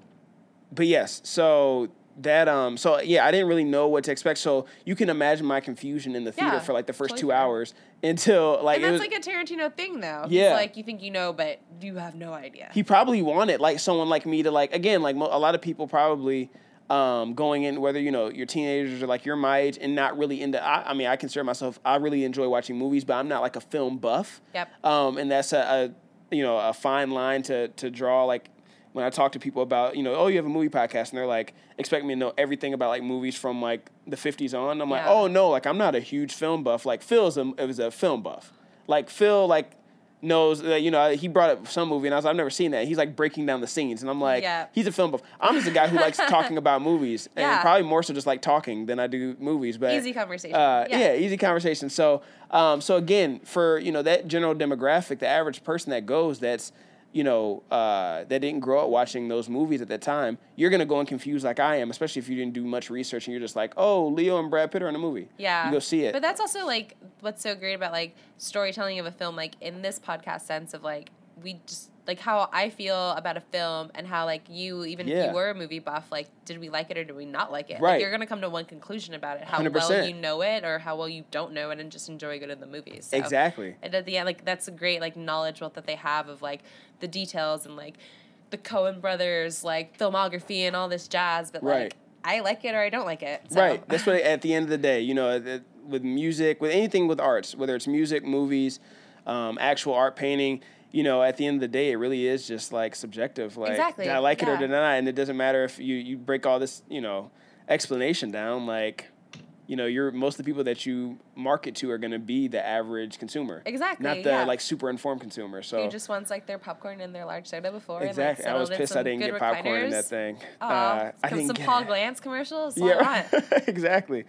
but yes, so that um, so yeah, I didn't really know what to expect. So you can imagine my confusion in the theater Yeah, for like the first totally two hours until like and it that's was. like a Tarantino thing, though. Yeah. Like you think you know, but you have no idea. he probably wanted like someone like me to like again like mo- a lot of people probably um, going in whether you know you're teenagers or like you're my age and not really into I, I mean I consider myself I really enjoy watching movies but I'm not like a film buff Yep. um, and that's a, a you know a fine line to to draw like when I talk to people about you know oh you have a movie podcast and they're like expect me to know everything about like movies from like the 50s on I'm like oh no like I'm not a huge film buff like Phil's a, is a film buff like Phil like knows that you know he brought up some movie and I was I've never seen that. He's like breaking down the scenes and I'm like Yeah. he's a film buff. I'm just a guy who likes [laughs] talking about movies and Yeah. probably more so just like talking than I do movies. But Easy conversation. Uh, Yeah. yeah. easy conversation. So um, so again for you know that general demographic, the average person that goes that's you know uh, that didn't grow up watching those movies at that time, you're gonna go and confused like I am, especially if you didn't do much research and you're just like oh Leo and Brad Pitt are in a movie. Yeah. you go see it. But that's also like what's so great about like storytelling of a film, like in this podcast sense of like we just like how I feel about a film and how like you even if you were a movie buff, like did we like it or did we not like it? Like, Right. you're gonna come to one conclusion about it, how well 100%. you know it or how well you don't know it and just enjoy good in the movies. So, exactly. And at the end, like that's a great like knowledge wealth that they have of like the details and like the Cohen brothers like filmography and all this jazz. But Right. like I like it or I don't like it. So. Right. That's what at the end of the day, you know, that- with music, with anything with arts, whether it's music, movies, um, actual art painting, you know, at the end of the day, it really is just like subjective. Like, Exactly, did I like it or yeah. did I not? And it doesn't matter if you, you break all this, you know, explanation down. Like, you know, you're most of the people that you market to are going to be the average consumer. Exactly, Not the yeah. like super informed consumer. So Who just wants like their popcorn and their large soda before? exactly, And, I was pissed I didn't get popcorn in that thing. Aw, Uh, I some, didn't some get Paul. Glantz commercials. Yeah, [laughs] exactly.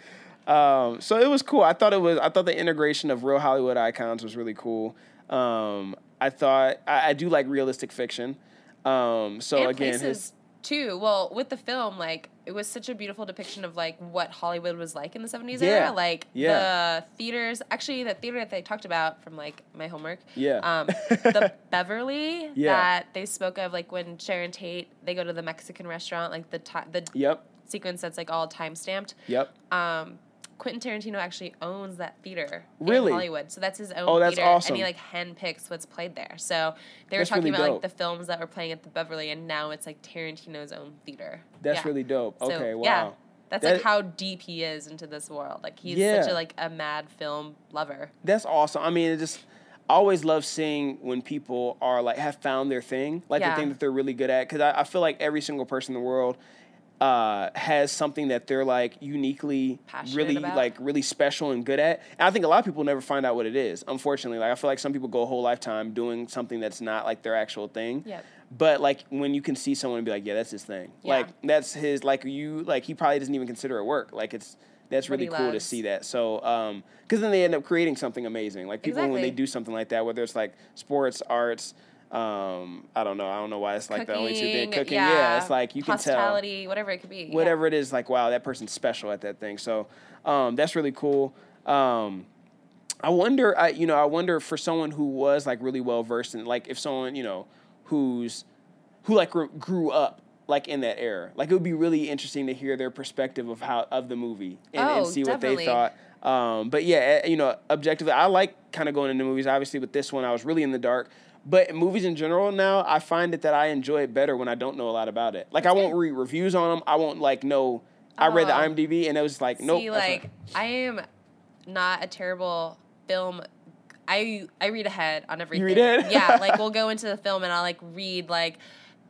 Um, so it was cool. I thought it was. I thought the integration of real Hollywood icons was really cool. Um, I thought I, I do like realistic fiction. Um, so and again, places his, too. Well, with the film, like it was such a beautiful depiction of like what Hollywood was like in the seventies Yeah, era. Like yeah. the theaters, actually, the theater that they talked about from like my homework. Yeah. Um, [laughs] the Beverly Yeah. that they spoke of, like when Sharon Tate they go to the Mexican restaurant, like the ti- the yep, sequence that's like all time stamped. yep. um, Quentin Tarantino actually owns that theater Really? in Hollywood. So that's his own Oh, that's theater, awesome. and he like handpicks what's played there. So they were That's talking really about dope. like the films that were playing at the Beverly, and now it's like Tarantino's own theater. That's Yeah. really dope. So, okay, wow. Yeah, that's That- like how deep he is into this world. Like he's Yeah. such a like a mad film lover. That's awesome. I mean, it just I always love seeing when people are like have found their thing, like Yeah. the thing that they're really good at. Because I, I feel like every single person in the world uh, has something that they're like uniquely, Passionate really about. like really special and good at. And I think a lot of people never find out what it is. Unfortunately, like I feel like some people go a whole lifetime doing something that's not like their actual thing. Yep. But like when you can see someone and be like, yeah, that's his thing. Yeah. Like that's his like you like he probably doesn't even consider it work. Like it's that's really cool to see that. So um because then they end up creating something amazing. Like people when they do something like that, whether it's like sports, arts, um, I don't know, I don't know why it's like the only two things. Cooking, yeah. it's like you can tell whatever it could be. yeah. whatever it is, like wow, that person's special at that thing. So um, that's really cool. Um, I wonder, I you know, I wonder for someone who was like really well versed in, like if someone you know who's who like grew, grew up like in that era, like it would be really interesting to hear their perspective of how of the movie and, and Oh, see what they thought. Um, but yeah, eh, you know, objectively, I like kind of going into movies. Obviously, with this one, I was really in the dark. But movies in general now, I find it that I enjoy it better when I don't know a lot about it. Like I won't read reviews on them. I won't like know. I read the Oh. IMDb and it was like, nope. See, that's not- like I am not a terrible film. I I read ahead on everything. read ahead? yeah, like [laughs] we'll go into the film and I'll like read like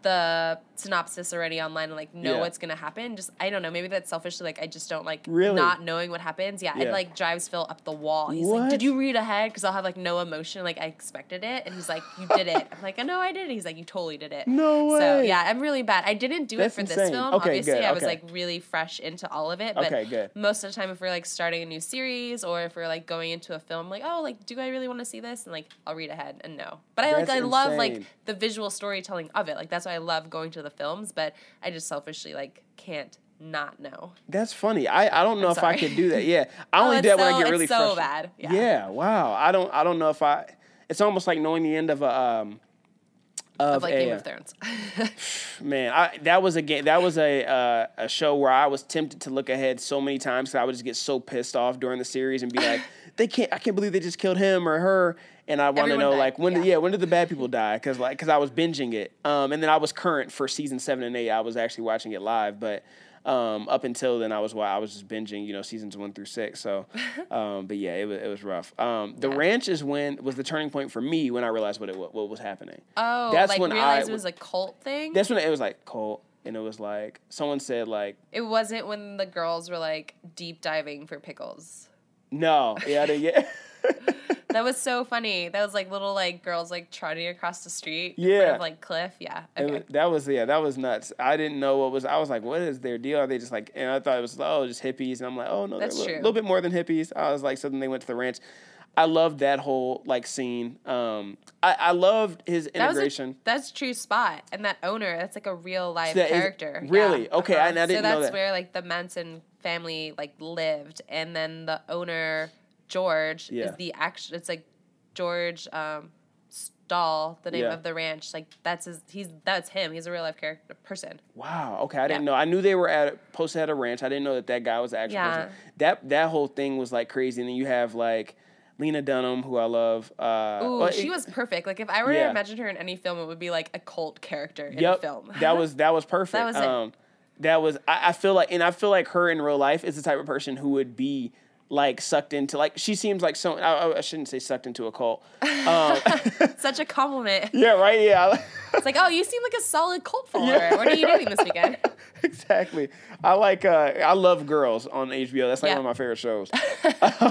the synopsis already online and like know Yeah. what's gonna happen. Just I don't know. Maybe that's selfishly like I just don't like Really? not knowing what happens. Yeah, Yeah. it like drives Phil up the wall. He's like, "Did you read ahead?" Because I'll have like no emotion. Like I expected it, and he's like, "You did it." I'm like, "Oh no, I did it." He's like, "You totally did it." No way. So yeah, I'm really bad. I didn't do That's it for this film. Okay, Obviously, good, I was okay. like really fresh into all of it. But Okay, good. most of the time if we're like starting a new series or if we're like going into a film like oh like do i really want to see this and like i'll read ahead and no but i like That's i love like the visual storytelling of it like that's why i love going to the films but i just selfishly like can't not know That's funny. I, I don't know if I sorry. could do that. Yeah, I [laughs] Oh, only it's do that when I get really so frustrated. bad. Yeah. Yeah. Wow. I don't. I don't know if I. It's almost like knowing the end of a. Um, of, of like a, game of thrones [laughs] Man, I, that was a game. That was a uh, a show where I was tempted to look ahead so many times because I would just get so pissed off during the series and be like, [laughs] "They can't! I can't believe they just killed him or her." And I want to know died, like when did yeah. yeah when did the bad people die? Because like because I was binging it, um, and then I was current for season seven and eight. I was actually watching it live, but um, up until then I was wa- I was just binging, you know, seasons one through six. So, [laughs] um, but yeah, it was it was rough. Um, the Yeah. ranch is when was the turning point for me when I realized what it wa- what was happening. oh That's like when I realized it was a cult thing That's when it was like cult, and it was like someone said like, it wasn't when the girls were like deep diving for pickles no, yeah, they, yeah, [laughs] that was so funny that was like little like girls like trotting across the street Yeah. of like cliff yeah okay was- that was yeah, that was nuts. I didn't know what was. I was like, what is their deal? Are they just like? And I thought it was oh, just hippies, and I'm like, oh no, That's they're a little, little bit more than hippies. I was like, so then they went to the ranch. I loved that whole like scene. Um, I, I loved his That was a, integration. that's true spot, and that owner, that's like a real life that is- character. really? Yeah. Uh-huh. Okay, I- and I didn't so know that's where like the Manson family like lived, and then the owner George Yeah. is the action. It's like George um, Stahl, the name Yeah. of the ranch. Like that's his. He's that's him. He's a real life character person. Wow. Okay, I didn't Yeah. know. I knew they were at posted at a ranch. I didn't know that that guy was the actual Yeah. person. That that whole thing was like crazy. And then you have like Lena Dunham, who I love. Uh, Ooh, well, she it- was perfect. Like if I were to imagine her in any film, it would be like a cult character in Yep, a film. that was that was [laughs] perfect. That was it. Um, that was I, I feel like, and I feel like her in real life is the type of person who would be like sucked into like she seems like so. I, I shouldn't say sucked into a cult. Um, [laughs] such a compliment. [laughs] yeah, right. Yeah, [laughs] It's like, oh, you seem like a solid cult follower. Yeah. What are you doing this weekend? exactly. I like uh, I love Girls on HBO. That's like Yeah. one of my favorite shows.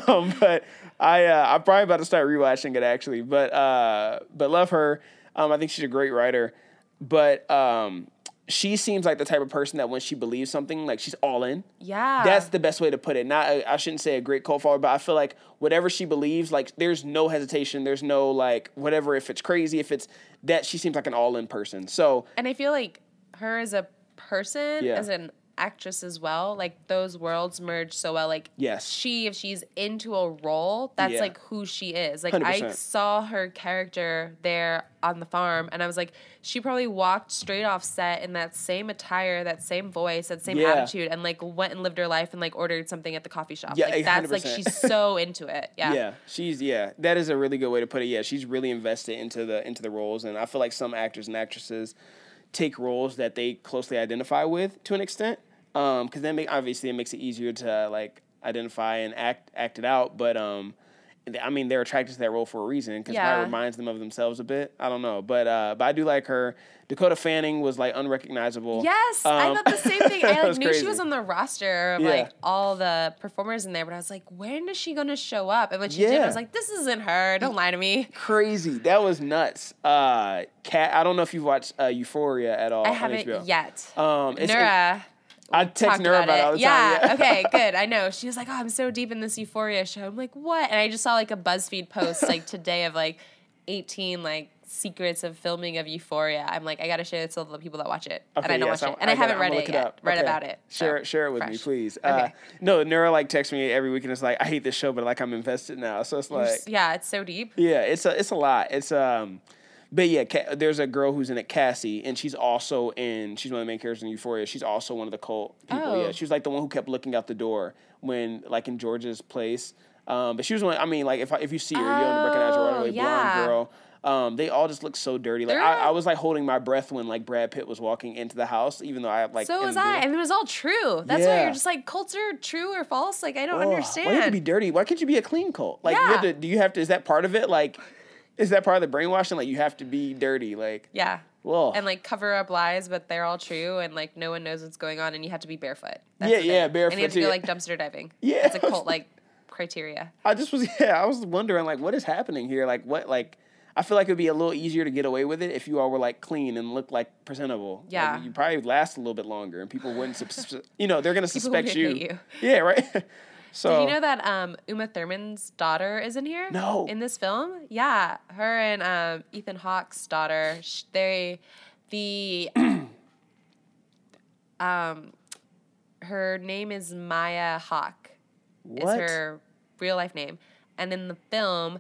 um, but I uh, I'm probably about to start rewatching it actually. But uh, but love her. Um, I think she's a great writer. But um, she seems like the type of person that when she believes something, like she's all in. Yeah. That's the best way to put it. Not I shouldn't say a great cult follower, but I feel like whatever she believes, like there's no hesitation, there's no like whatever if it's crazy, if it's that she seems like an all in person. So And I feel like her as a person, Yeah. as an actress as well, like those worlds merge so well. Like Yes. she, if she's into a role, that's Yeah. like who she is. Like I 100%. saw her character there on the farm, and I was like, she probably walked straight off set in that same attire, that same voice, that same Yeah. attitude, and like went and lived her life and like ordered something at the coffee shop. Yeah, like that's like 100%. she's so into it. [laughs] Yeah. yeah, she's yeah. That is a really good way to put it. Yeah, she's really invested into the into the roles, and I feel like some actors and actresses take roles that they closely identify with to an extent, because then make, obviously it makes it easier to like identify and act act it out. But um, I mean, they're attracted to that role for a reason because it Yeah. probably reminds them of themselves a bit. I don't know, but uh, but I do like her. Dakota Fanning was like unrecognizable. Yes, I Um, thought the same thing. I [laughs] like knew she was on the roster of Yeah. like all the performers in there, but I was like, when is she gonna show up? And when she did, I was like, this isn't her. Don't lie to me. crazy. That was nuts. Uh, Cat. I don't know if you've watched uh, Euphoria at all. I haven't HBO. Um, Um, it's- Nura. I text Nura about, about it all it. the time. Yeah. okay. [laughs] Good. I know. She was like, "Oh, I'm so deep in this Euphoria show." I'm like, "What?" And I just saw like a BuzzFeed post like [laughs] today of like 18 like secrets of filming of Euphoria. I'm like, I gotta share this with the people that watch it, and I don't yes, watch it, and I, gotta- haven't I'm read it yet. Read Okay. about it. Share it. Share it with me, fresh. please. Uh, Okay. no, Nura like texts me every week and it's like, I hate this show, but like I'm invested now. So it's like, yeah, it's so deep. yeah, it's a it's a lot. It's um, but yeah, Ca- there's a girl who's in it, Cassie, and she's also in. She's one of the main characters in Euphoria. She's also one of the cult people. Oh. Yeah, she was like the one who kept looking out the door when like in George's place. Um, but she was one. I mean, like if if you see her, you'll recognize her right Oh, away. yeah. Blonde girl. Um, they all just look so dirty. Like I, I was like holding my breath when like Brad Pitt was walking into the house, even though I like. so was I, and it was all true. That's why Yeah. you're just like cults are true or false. Like I don't Ugh, Why do you have to be dirty? Why can't you be a clean cult? Like you have to. Do you have to? Is that part of it? Like, is that part of the brainwashing? Like you have to be dirty. Like, Yeah. well, And like cover up lies, but they're all true, and like no one knows what's going on, and you have to be barefoot. That's Yeah, yeah, barefoot And you have to go like dumpster diving. [laughs] Yeah. it's a cult like criteria. I just was [laughs] yeah, I was wondering like what is happening here? Like what like I feel like it'd be a little easier to get away with it if you all were like clean and looked like presentable. Like, Yeah. you probably last a little bit longer and people wouldn't sus- [laughs] you know, they're gonna suspect you. you. Yeah, right. So Did you know that um, Uma Thurman's daughter is in here? No. In this film? Yeah, her and um, Ethan Hawke's daughter. sh- They, the, [clears throat] um, her name is Maya Hawke. Is what? her real life name, and in the film,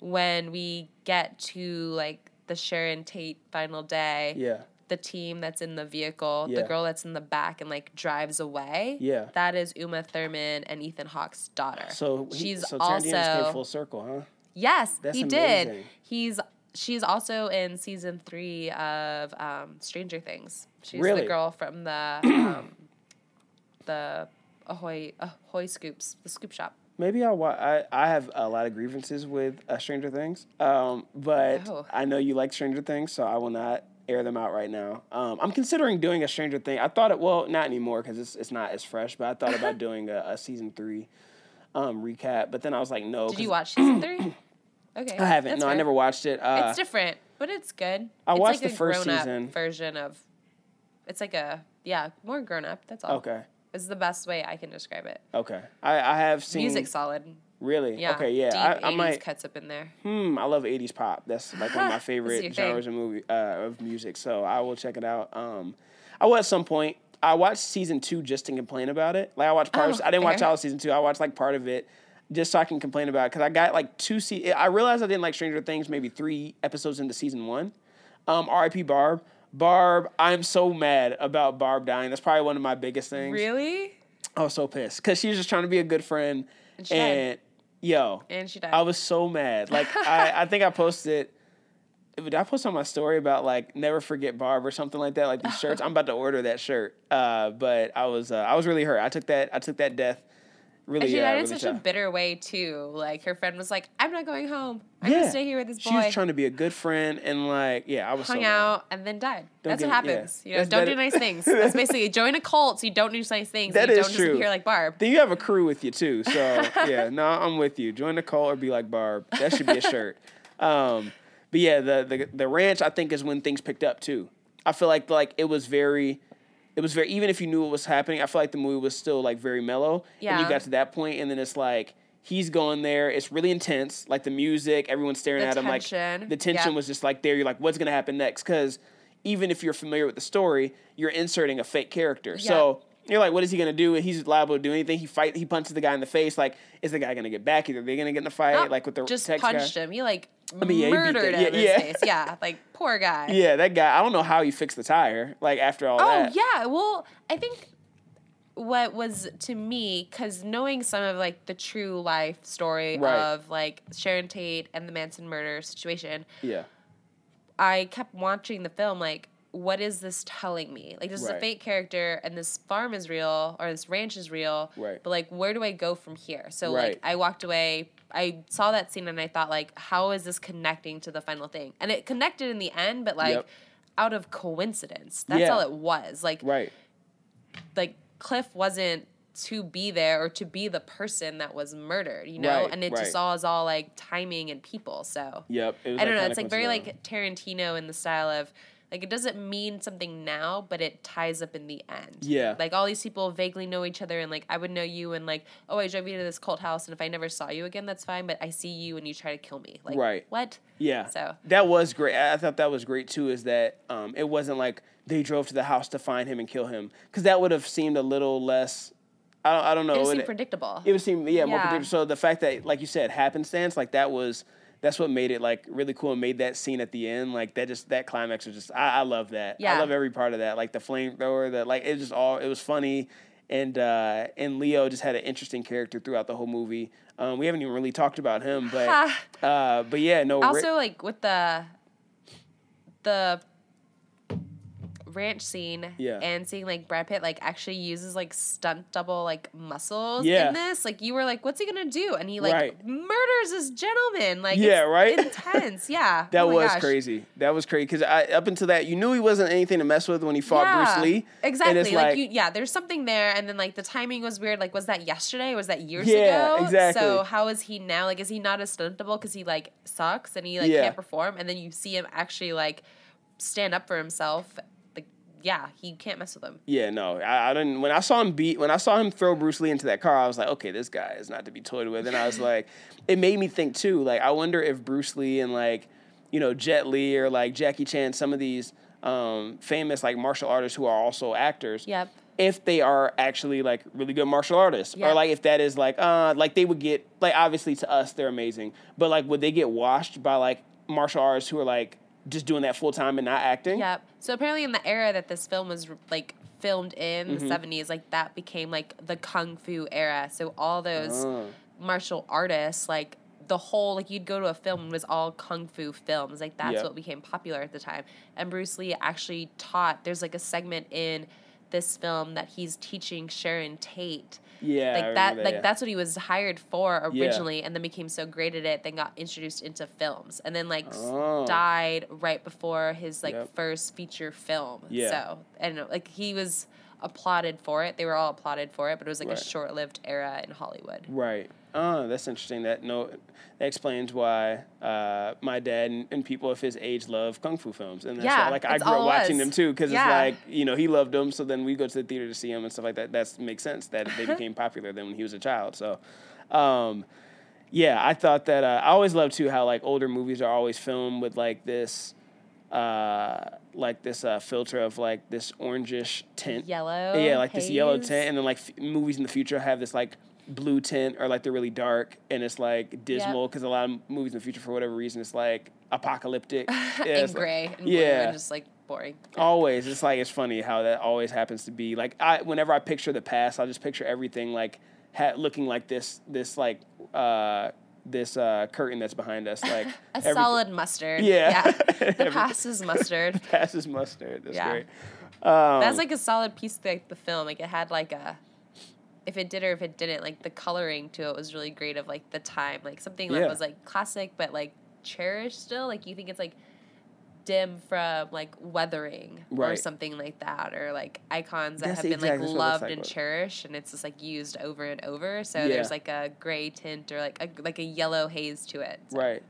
when we get to like the Sharon Tate final day, Yeah. The team that's in the vehicle, Yeah. the girl that's in the back and like drives away. Yeah. That is Uma Thurman and Ethan Hawke's daughter. So he, she's so just came full circle, huh? yes, That's he did. He's she's also in season three of um, Stranger Things. She's Really? the girl from the um, [coughs] the Ahoy Ahoy Scoops, the scoop shop. Maybe I'll I I have a lot of grievances with uh, Stranger Things, um, but Oh. I know you like Stranger Things, so I will not air them out right now. Um, I'm considering doing a Stranger Thing. I thought it well, not anymore because it's it's not as fresh, but I thought about [laughs] doing a, a season three um, recap. But then I was like, no. Did you watch season three? [coughs] Okay, I haven't. no, I never watched it. Uh, It's different, but it's good. I it's watched like the a first season. version of. It's like a yeah, more grown up. That's all. okay. It's the best way I can describe it. Okay. I, I have seen Music solid. Really? Yeah. Okay. Yeah. Deep I, I 80s might. cuts up in there. Hmm, I love '80s pop. That's like one of my [laughs] favorite genres of movie uh, of music. So I will check it out. Um, I will at some point. I watched season two just to complain about it. Like I watched parts. Oh, I didn't watch all of season two. I watched like part of it just so I can complain about it because I got like two. Se- I realized I didn't like Stranger Things maybe three episodes into season one. Um, R.I.P. Barb. Barb. I'm so mad about Barb dying. That's probably one of my biggest things. Really? I was so pissed because she was just trying to be a good friend And and yo. And she died. I was so mad. Like I, I think I posted. Did I post on my story about like never forget Barb or something like that? Like these shirts. [laughs] I'm about to order that shirt. Uh, but I was uh, I was really hurt. I took that I took that death really. and she uh, died in really such a bitter way too. Like her friend was like, "I'm not going home. I'm yeah. gonna stay here with this boy." She was trying to be a good friend and like yeah, I was hung so out and then died. That's get- what yeah. happens. You know, That's- don't do nice [laughs] things. That's basically join a cult so you don't do nice things. That and you is don't true. disappear like Barb. Then you have a crew with you too. So [laughs] yeah, no, I'm with you. Join the cult or be like Barb. That should be a shirt. [laughs] Um, but yeah, the, the the ranch I think is when things picked up too. I feel like like it was very, it was very even if you knew what was happening, I feel like the movie was still like very mellow. Yeah. And you got to that point, and then it's like he's going there. It's really intense. Like the music, everyone's staring The at him. tension. Like the tension Yep. was just like there. You're like, what's gonna happen next? Because even if you're familiar with the story, you're inserting a fake character. So you're like, what is he gonna do? He's liable to do anything. He fight. He punches the guy in the face. Like, is the guy gonna get back? Are they gonna get in the fight? Not like with the just text punched guy? him. He like mean, yeah, murdered yeah, in yeah. face. Yeah, [laughs] like poor guy. Yeah, that guy. I don't know how he fixed the tire. Like after all Oh that. Oh yeah. Well, I think what was to me because knowing some of like the true life story Right. of like Sharon Tate and the Manson murder situation, Yeah. I kept watching the film like, what is this telling me? Like, this is a fake character, and this farm is real, or this ranch is real. Right. But like, where do I go from here? So Right. like, I walked away. I saw that scene, and I thought like, how is this connecting to the final thing? And it connected in the end, but like, Yep. out of coincidence. That's Yeah. all it was. Like, Right. like Cliff wasn't to be there or to be the person that was murdered, you know? Right, and it just all is all like timing and people. So Yep. It was, I don't know. It's like very like Tarantino in the style of like it doesn't mean something now, but it ties up in the end. Yeah. Like all these people vaguely know each other, and like I would know you, and like oh I drove you to this cult house, and if I never saw you again, that's fine. But I see you, and you try to kill me. Like Right. What? Yeah. So- that was great. I thought that was great too. Is that um, it wasn't like they drove to the house to find him and kill him because that would have seemed a little less. I don't, I don't know. It It- seemed predictable. It would seem yeah, more predictable. So the fact that like you said happenstance like that was that's what made it like really cool and made that scene at the end like that just that climax was just I, I love that. I love every part of that like the flamethrower that like it just all it was funny and uh, and Leo just had an interesting character throughout the whole movie. Um, we haven't even really talked about him, but [laughs] uh, but yeah, no. Rick- Also, like with the the ranch scene Yeah. and seeing like Brad Pitt like actually uses like stunt double like muscles Yeah. in this, like you were like, what's he gonna do? And he like Right. murders this gentleman. Like Yeah, it's right? Intense. [laughs] Yeah. That Oh was gosh. crazy. That was crazy because up until that, you knew he wasn't anything to mess with when he fought Yeah, Bruce Lee. Exactly. Like, like, you yeah, there's something there and then like the timing was weird. Like was that yesterday? Was that years Yeah, ago? exactly. So how is he now? Like is he not as stuntable because he like sucks and he like Yeah. can't perform and then you see him actually like stand up for himself. Yeah, he can't mess with him. yeah, no, I, I didn't. When I saw him beat, when I saw him throw Bruce Lee into that car, I was like, okay, this guy is not to be toyed with. And I was [laughs] like, it made me think too. Like, I wonder if Bruce Lee and like, you know, Jet Li or like Jackie Chan, some of these um, famous like martial artists who are also actors. Yep. if they are actually like really good martial artists or like if that is like uh like they would get like obviously to us they're amazing but like would they get washed by like martial artists who are like just doing that full time and not acting Yep. So apparently, in the era that this film was like filmed in, Mm-hmm. the seventies, like that became like the kung fu era. So all those Oh. martial artists, like the whole, like you'd go to a film and it was all kung fu films. Like that's Yep. what became popular at the time. And Bruce Lee actually taught. There's like a segment in this film that he's teaching Sharon Tate. Yeah Like remember that, like yeah. that's what he was hired for Yeah. originally, and then became so great at it, then got introduced into films, and then like Oh. died right before his like Yep. first feature film. Yeah. So I don't know, like he was applauded for it. They were all applauded for it, but it was like Right. a short-lived era in Hollywood. right oh that's interesting. That no that explains why uh, my dad and, and people of his age love kung fu films. And that's Yeah, why, like I grew up watching them too because Yeah. it's like you know he loved them so then we go to the theater to see them and stuff like that. That makes sense that they [laughs] became popular then when he was a child. So um, yeah, I thought that uh, I always love too how like older movies are always filmed with like this, uh, like this uh, filter of like this orangish tint. Yellow, Yeah, like this yellow tint, and then like f- movies in the future have this like blue tint or like they're really dark and it's like dismal because a lot of movies in the future for whatever reason it's like apocalyptic [laughs] Yeah, and it's like- gray and yeah. and just like boring. Always, it's like it's funny how that always happens to be. Like I, whenever I picture the past, I just picture everything like ha- looking like this, this like uh, this uh, curtain that's behind us, like [laughs] A every- solid mustard. Yeah. [laughs] the past is mustard. passes mustard. That's Yeah. great. Um, That's like a solid piece of like the film. Like it had like a if it did or if it didn't, like the coloring to it was really great of like the time. Like something that Yeah. was like classic but like cherished still. Like you think it's like dim from like weathering or something like that. Or like icons that That's have been exactly like what it looks loved and cherished and it's just like used over and over. So Yeah. there's like a gray tint or like a like a yellow haze to it. So- right.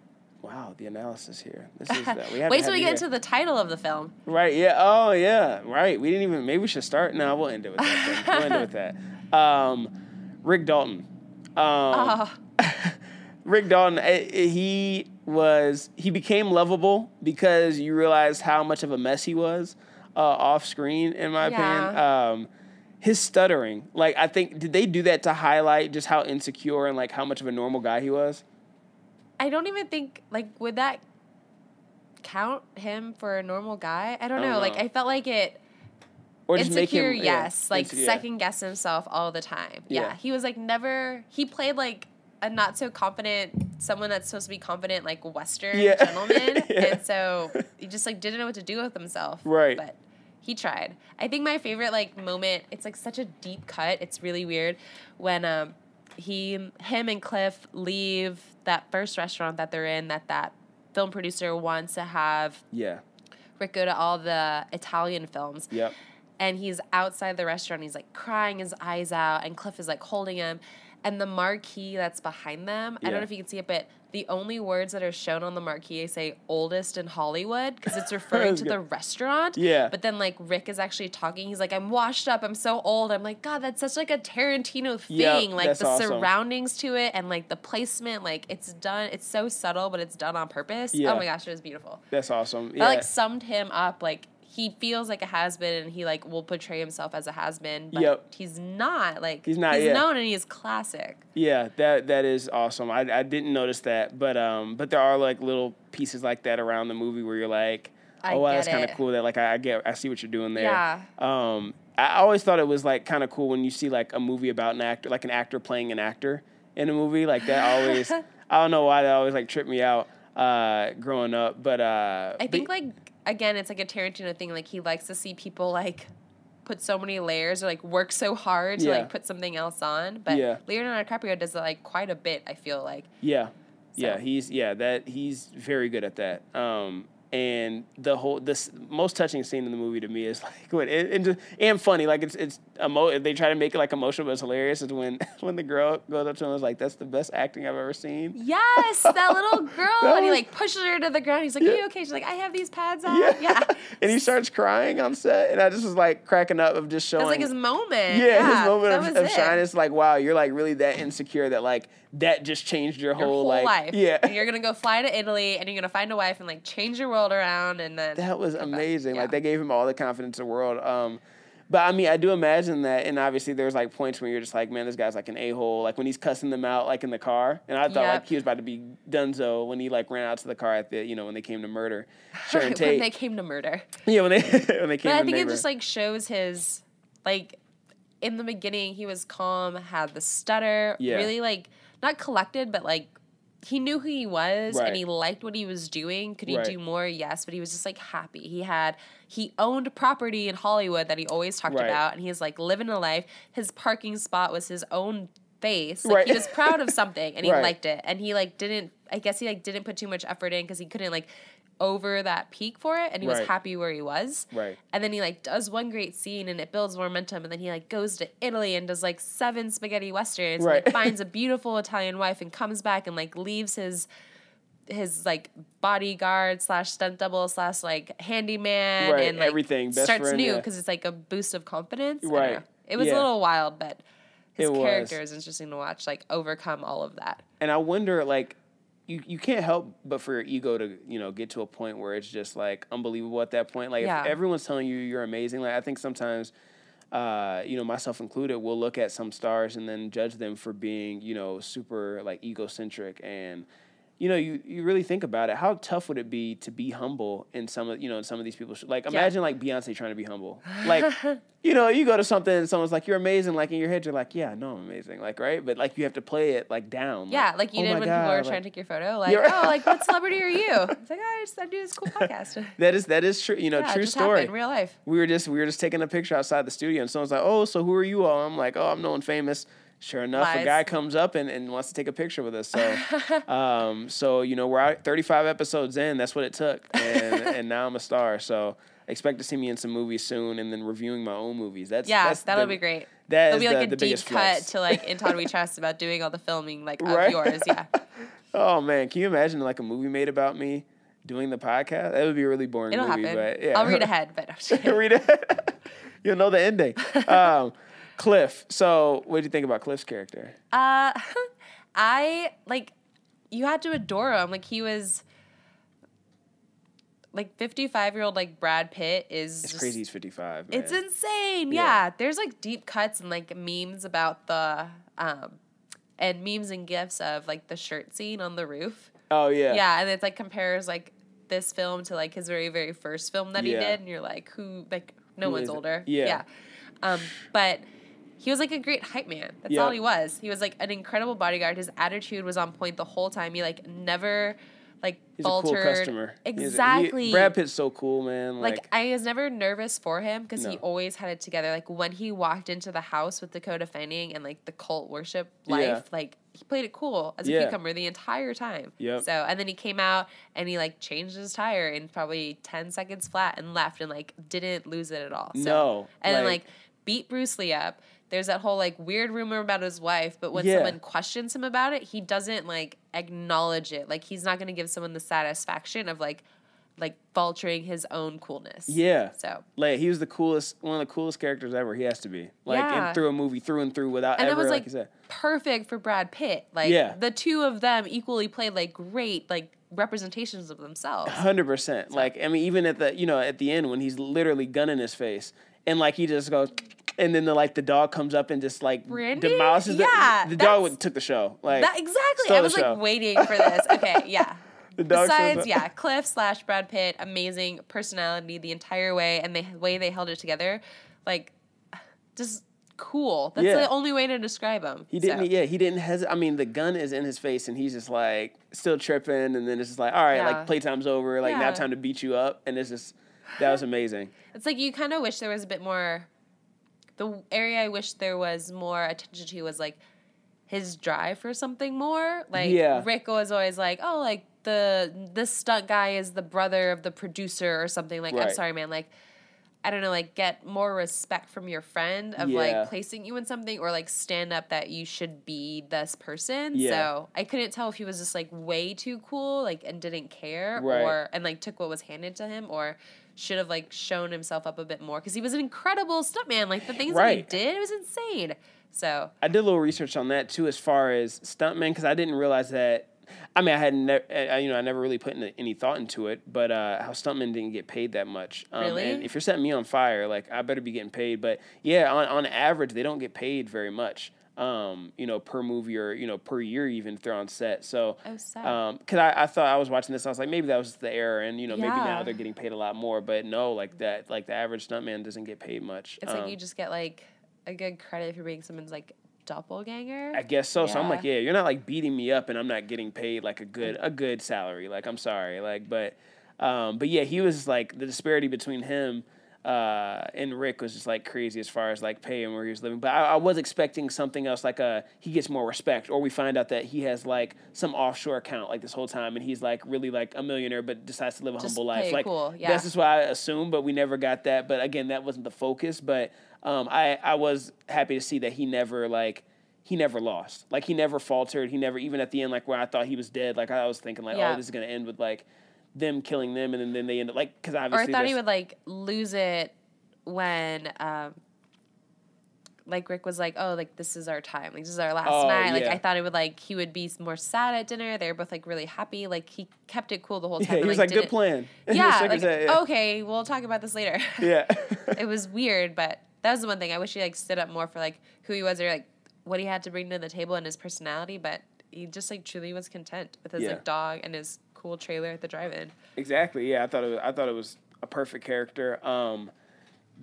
Wow, the analysis here. This is uh, we [laughs] have Wait till we get here. into the title of the film. Right. Yeah. Oh, yeah. Right. We didn't even. Maybe we should start. No, we'll end it with that. We'll end it with that. [laughs] Um, Rick Dalton. Um, Oh, [laughs] Rick Dalton. eh, eh, He was. He became lovable because you realized how much of a mess he was uh, off screen. In my opinion. Um, his stuttering. Like I think. Did they do that to highlight just how insecure and like how much of a normal guy he was? I don't even think like would that count him for a normal guy? I don't I know. don't Like know. I felt like it Or just insecure, him. yeah, yes. like insecure. second guess himself all the time. Yeah. Yeah. He was like never he played like a not so confident someone that's supposed to be confident like western Yeah. [laughs] gentleman. Yeah. And so he just like didn't know what to do with himself. Right. But he tried. I think my favorite like moment, it's like such a deep cut. It's really weird when um he him and Cliff leave that first restaurant that they're in that that film producer wants to have Yeah. Rick go to all the Italian films Yep. And he's outside the restaurant. He's like crying his eyes out, and Cliff is like holding him. And the marquee that's behind them, I don't know if you can see it, but the only words that are shown on the marquee say oldest in Hollywood because it's [laughs] referring to good. the restaurant. Yeah. But then like Rick is actually talking. He's like, I'm washed up. I'm so old. I'm like, God, that's such like a Tarantino Yep, thing. like that's the awesome. surroundings to it and like the placement, like it's done. It's so subtle, but it's done on purpose. Oh yeah. Oh my gosh, it was beautiful. That's awesome. That Yeah. like summed him up. Like he feels like a has been, and he like will portray himself as a has been, but Yep. he's not. Like He's not, He's yeah. known, and he is classic. Yeah, that that is awesome. I, I didn't notice that, but um, but there are like little pieces like that around the movie where you're like, I oh, wow, that's kind of cool. That like I, I get, I see what you're doing there. Yeah. Um, I always thought it was like kind of cool when you see like a movie about an actor, like an actor playing an actor in a movie. Like that always, [laughs] I don't know why that always like tripped me out uh, growing up. But uh, I but- think like again, it's like a Tarantino thing. Like he likes to see people like put so many layers or like work so hard to Yeah. like put something else on. But Yeah. Leonardo DiCaprio does it like quite a bit. I feel like. Yeah, yeah, he's yeah that he's very good at that. Um, and the whole this most touching scene in the movie to me is [laughs] like when and, and, just- and funny like it's it's emo- they try to make it like emotional but it's hilarious is when [laughs] when the girl goes up to him and is like that's the best acting I've ever seen. Yes, that little [laughs] girl, That and he like pushes her to the ground. He's like, "Are you okay?" She's like, "I have these pads on." Yeah. Yeah, and he starts crying on set and I just was like cracking up of just showing That's like his moment. yeah, his moment of, of. It's like, wow, you're like really that insecure that like that just changed your, Your whole, whole like life. yeah. And you're gonna go fly to Italy, and you're gonna find a wife and like change your world around, and then That was amazing. Yeah. Like they gave him all the confidence in the world. Um, but I mean, I do imagine that, and obviously there's like points where you're just like, man, this guy's like an a hole. Like when he's cussing them out, like in the car, and I thought Yep. like he was about to be Dunzo when he like ran out to the car at the, you know, when they came to murder [laughs] Sharon when they came to murder. yeah, when they [laughs] when they came. But I think it just like shows his like in the beginning he was calm, had the stutter, Yeah. really like not collected, but like he knew who he was Right. and he liked what he was doing. Could he Right. do more? Yes, but he was just like happy. He had he owned property in Hollywood that he always talked Right. about and he's like living a life. His parking spot was his own face. Like he was proud of something and he [laughs] liked it. And he like didn't I guess he like didn't put too much effort in because he couldn't like over that peak for it and he Right. was happy where he was. Right. And then he like does one great scene and it builds momentum and then he like goes to Italy and does like seven spaghetti westerns Right. and like, [laughs] finds a beautiful Italian wife and comes back and like leaves his his like bodyguard slash stunt double slash like handyman Right, and like everything, best starts friend, new yeah. because it's like a boost of confidence. Right. It was Yeah. a little wild, but his It was. character is interesting to watch, like overcome all of that. and I wonder like you, you can't help but for your ego to you know get to a point where it's just like unbelievable at that point like Yeah. if everyone's telling you you're amazing like I think sometimes uh, you know myself included we'll look at some stars and then judge them for being you know super like egocentric and you know you, you really think about it how tough would it be to be humble in some of you know in some of these people's like imagine like Beyonce trying to be humble like [laughs] you know you go to something and someone's like you're amazing like in your head you're like yeah no I'm amazing like right but like you have to play it like down Yeah, like you oh did when God, people were like- trying to take your photo. Like, oh, like what [laughs] celebrity are you? It's like, oh, I just I do this cool podcast. [laughs] That is that is true. You know, yeah, true story. happened, real life. we were just we were just taking a picture outside the studio, and someone's like, "Oh, so who are you all?" I'm like, "Oh, I'm no one famous." Sure enough, a guy comes up and, and wants to take a picture with us. So, [laughs] um, so you know, we're out 35 episodes in. That's what it took, and [laughs] and now I'm a star. So, expect to see me in some movies soon, and then reviewing my own movies. That's Yeah, that's that'll the- be great. That is be like the, a the deep cut flex. to like in We Trust about doing all the filming like of Right. yours. Yeah. [laughs] Oh man, can you imagine like a movie made about me doing the podcast? That would be a really boring It'll movie, happen. but yeah, I'll read ahead, but read it. You'll know the ending. Um, Cliff. So, what did you think about Cliff's character? Uh, [laughs] I like you had to adore him. Like he was like 55 year old like Brad Pitt is It's just- crazy. He's fifty-five. Man. It's insane. Yeah. Yeah. There's like deep cuts and like memes about the um and memes and gifs of like the shirt scene on the roof. oh yeah. Yeah, and it's like compares like this film to like his very very first film that he did and you're like who like no Who one's it? older. Yeah. Um but he was like a great hype man. That's Yeah. all he was. He was like an incredible bodyguard. His attitude was on point the whole time. He like never like He's a cool faltered. customer. A- he- Exactly. Brad Pitt's so cool, man. Like, Like, I was never nervous for him because he always had it together. Like when he walked into the house with Dakota Fanning and like the cult worship life, Yeah. like he played it cool as a Yeah. cucumber the entire time. Yep. So and then he came out and he like changed his tire in probably ten seconds flat and left and like didn't lose it at all. So, No, and then like- like beat Bruce Lee up. There's that whole like weird rumor about his wife, but when Yeah. someone questions him about it, he doesn't like acknowledge it. Like he's not gonna give someone the satisfaction of like like faltering his own coolness. yeah. So Like he was the coolest, one of the coolest characters ever. He has to be like Yeah. in, through a movie, through and through, without and ever, it was like, like, perfect for Brad Pitt. Like Yeah. the two of them equally played like great like representations of themselves. Hundred percent. Like I mean, even at the you know at the end when he's literally gunning his face, and like he just goes, and then the like the dog comes up and just like Brandy? demolishes the Yeah, the dog took the show. Like That exactly. I was like waiting for this. [laughs] Okay, yeah. The dog Besides, yeah, Cliff slash Brad Pitt, amazing personality the entire way, and the way they held it together, like just cool. That's Yeah. the only way to describe him. He didn't. So, Yeah, he didn't hesitate. I mean, the gun is in his face, and he's just like still tripping. And then it's just like, all right, Yeah. like playtime's over. Like now, time to beat you up. And it's just that was amazing. It's like you kind of wish there was a bit more. The area I wish there was more attention to was like his drive for something more. Like Yeah. Rick was always like, oh, like the this stunt guy is the brother of the producer or something. Like, I'm sorry, man. Like, I don't know, like get more respect from your friend of Yeah. like placing you in something or like stand up that you should be this person. Yeah. So I couldn't tell if he was just like way too cool, like and didn't care, Right. or and like took what was handed to him, or should have like shown himself up a bit more because he was an incredible stuntman. Like the things that he did, it was insane. So I did a little research on that too, as far as stuntmen, because I didn't realize that. I mean, I had never, you know, I never really put any thought into it, but uh, how stuntmen didn't get paid that much. Um, Really? And if you're setting me on fire, like I better be getting paid. But yeah, on on average, they don't get paid very much. Um, you know, per movie or you know per year even if they're on set. So, Oh, um, because I, I thought I was watching this, I was like, maybe that was the error, and you know, maybe now they're getting paid a lot more. But no, like that, like the average stuntman doesn't get paid much. it's Um, like you just get like a good credit if you're being someone's like doppelganger. I guess so. So I'm like, Yeah. yeah, you're not like beating me up, and I'm not getting paid like a good a good salary. Like I'm sorry, like but, um, but yeah, he was like the disparity between him. Uh, and Rick was just like crazy as far as like pay and where he was living. But I, I was expecting something else, like a he gets more respect, or we find out that he has like some offshore account like this whole time, and he's like really like a millionaire, but decides to live a Just humble life. Like cool, yeah. that's just what I assumed, but we never got that. But again, that wasn't the focus. But um, I I was happy to see that he never like he never lost. Like he never faltered. He never even at the end like where I thought he was dead. Like I was thinking like Yeah. oh this is gonna end with like them killing them and then, then they end up like because obviously. or I thought he would like lose it when um like Rick was like, "Oh, like this is our time. Like this is our last Oh, night." Like yeah. I thought it would like he would be more sad at dinner. They were both like really happy. Like he kept it cool the whole time. yeah he was like good didn't- plan. [laughs] Yeah, like yeah. okay, we'll talk about this later. [laughs] yeah it was weird, but that was the one thing I wish he like stood up more for like who he was or like what he had to bring to the table and his personality. But he just like truly was content with his Yeah. like dog and his cool trailer at the drive-in. exactly yeah I thought it was, I thought it was a perfect character. Um,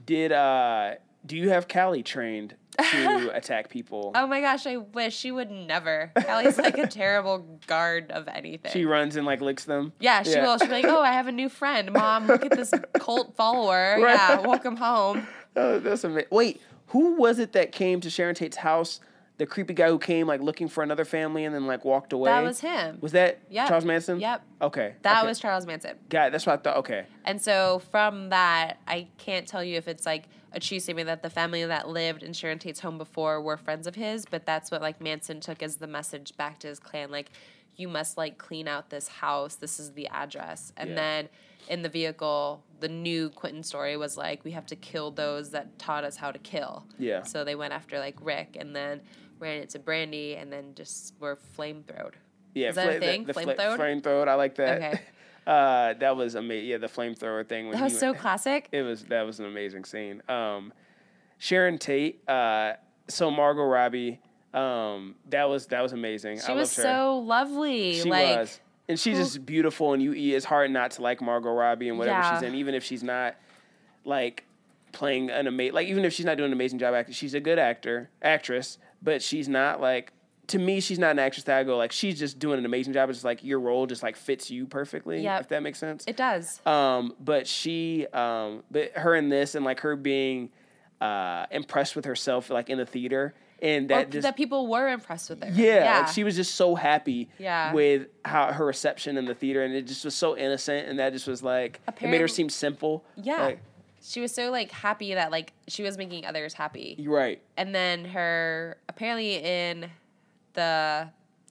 did uh do you have Callie trained to [laughs] attack people? Oh my gosh, I wish she would never. Callie's like a [laughs] terrible guard of anything. She runs and like licks them. yeah, she will. She'll be like, [laughs] "Oh, I have a new friend, mom. Look at this cult follower. Right. Yeah, welcome home." Oh, that's amazing. Wait, who was it that came to Sharon Tate's house? The creepy guy who came like looking for another family and then like walked away. That was him. Was that Yep. Charles Manson? Yep. Okay. That okay. was Charles Manson. God, that's what I thought. Okay. And so from that, I can't tell you if it's like a true statement that the family that lived in Sharon Tate's home before were friends of his, but that's what like Manson took as the message back to his clan. Like, you must like clean out this house. This is the address. And Yeah. then in the vehicle, the new Quentin story was like, we have to kill those that taught us how to kill. Yeah. So they went after like Rick and then ran into Brandy and then just were flamethrowed. Yeah. Is that a thing? The, the Flamethrower? Flamethrower. I like that. Okay. [laughs] Uh, that was amazing. Yeah, the flamethrower thing. When That was so went- classic. [laughs] It was that was an amazing scene. Um, Sharon Tate. Uh, so Margot Robbie. Um, that was that was amazing. She I was so lovely. She like, was. And she's just beautiful, and you it's hard not to like Margot Robbie and whatever Yeah. she's in, even if she's not like playing an amazing like even if she's not doing an amazing job acting, she's a good actor actress, but she's not like to me she's not an actress that I go like she's just doing an amazing job. It's just like your role just like fits you perfectly. Yep. If that makes sense. It does. Um, but she, um, but her in this and like her being uh, impressed with herself, like in the theater, and Or that just that people were impressed with her. yeah, like she was just so happy Yeah. with how her reception in the theater, and it just was so innocent, and that just was like it made her seem simple. Yeah. Like, she was so like happy that like she was making others happy. right. And then her apparently in the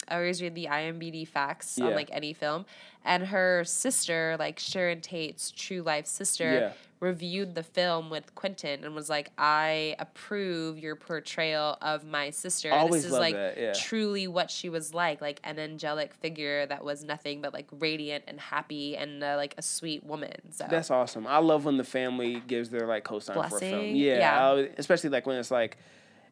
I always read the IMDb facts Yeah. on like any film, and her sister, like Sharon Tate's true life sister, Yeah. reviewed the film with Quentin and was like, "I approve your portrayal of my sister. Always this is like that, yeah. truly what she was like, like an angelic figure that was nothing but like radiant and happy and uh, like a sweet woman." So That's awesome. I love when the family gives their like co-sign for a film. Yeah, yeah. Always- especially like when it's like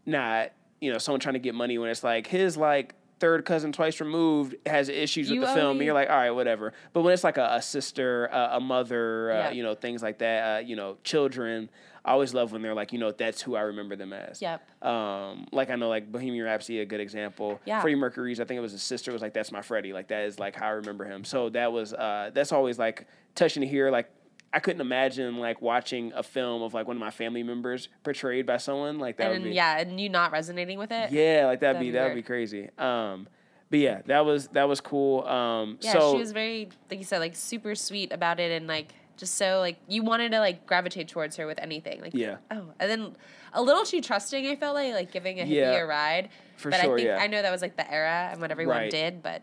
not you know someone trying to get money when it's like his like third cousin twice removed has issues You with the film, already- and you're like, all right, whatever. But when it's like a, a sister, a, a mother, uh, you know, things like that, uh, you know, children. I always love when they're like, you know, that's who I remember them as. Yep. Um, like I know, like Bohemian Rhapsody, a good example. Yeah. Freddie Mercury's, I think it was his sister, was like, that's my Freddie. Like that is like how I remember him. So that was, uh, that's always like touching to hear. Like I couldn't imagine like watching a film of like one of my family members portrayed by someone like that. and would be, yeah, and you not resonating with it. yeah, like that'd, That'd be be that'd be crazy. Um, but yeah, that was that was cool. Um, Yeah, so she was very, like you said, like super sweet about it, and like just so like you wanted to like gravitate towards her with anything. Like Yeah. oh, and then a little too trusting. I felt like like giving a hippie Yeah. a ride. For but sure, I think yeah. I know that was like the era and what everyone Right. did, but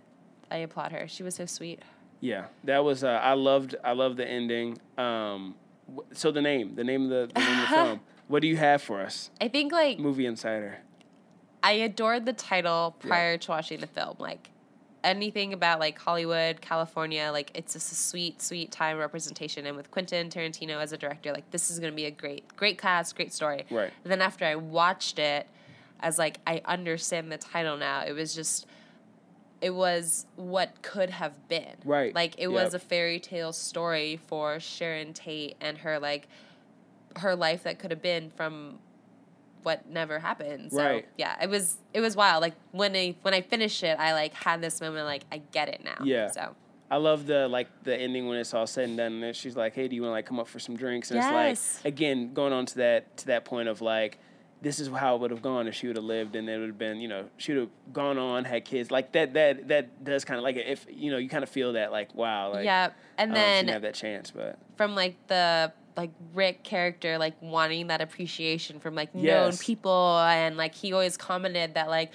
I applaud her. She was so sweet. Yeah, that was uh, I loved I loved the ending. Um, so the name, the name of the, the name of the [laughs] film. What do you have for us, I think like Movie Insider? I adored the title prior to watching the film. Like anything about like Hollywood, California, like it's just a sweet, sweet time representation. And with Quentin Tarantino as a director, like this is gonna be a great, great cast, great story. Right. And then after I watched it, as like I understand the title now, it was just it was what could have been. Right. Like it was a fairy tale story for Sharon Tate and her like her life that could have been from what never happened. So Right. yeah, it was it was wild. Like when I when I finished it, I like had this moment like I get it now. Yeah. So I love the like the ending when it's all said and done. And she's like, "Hey, do you want to like come up for some drinks?" And Yes. it's like again going on to that to that point of like, this is how it would have gone if she would have lived, and it would have been you know she would have gone on had kids like that. That that does kind of like if you know you kind of feel that like wow like yeah, and um, she then didn't have that chance, but from like the like Rick character like wanting that appreciation from like known Yes. people and like he always commented that like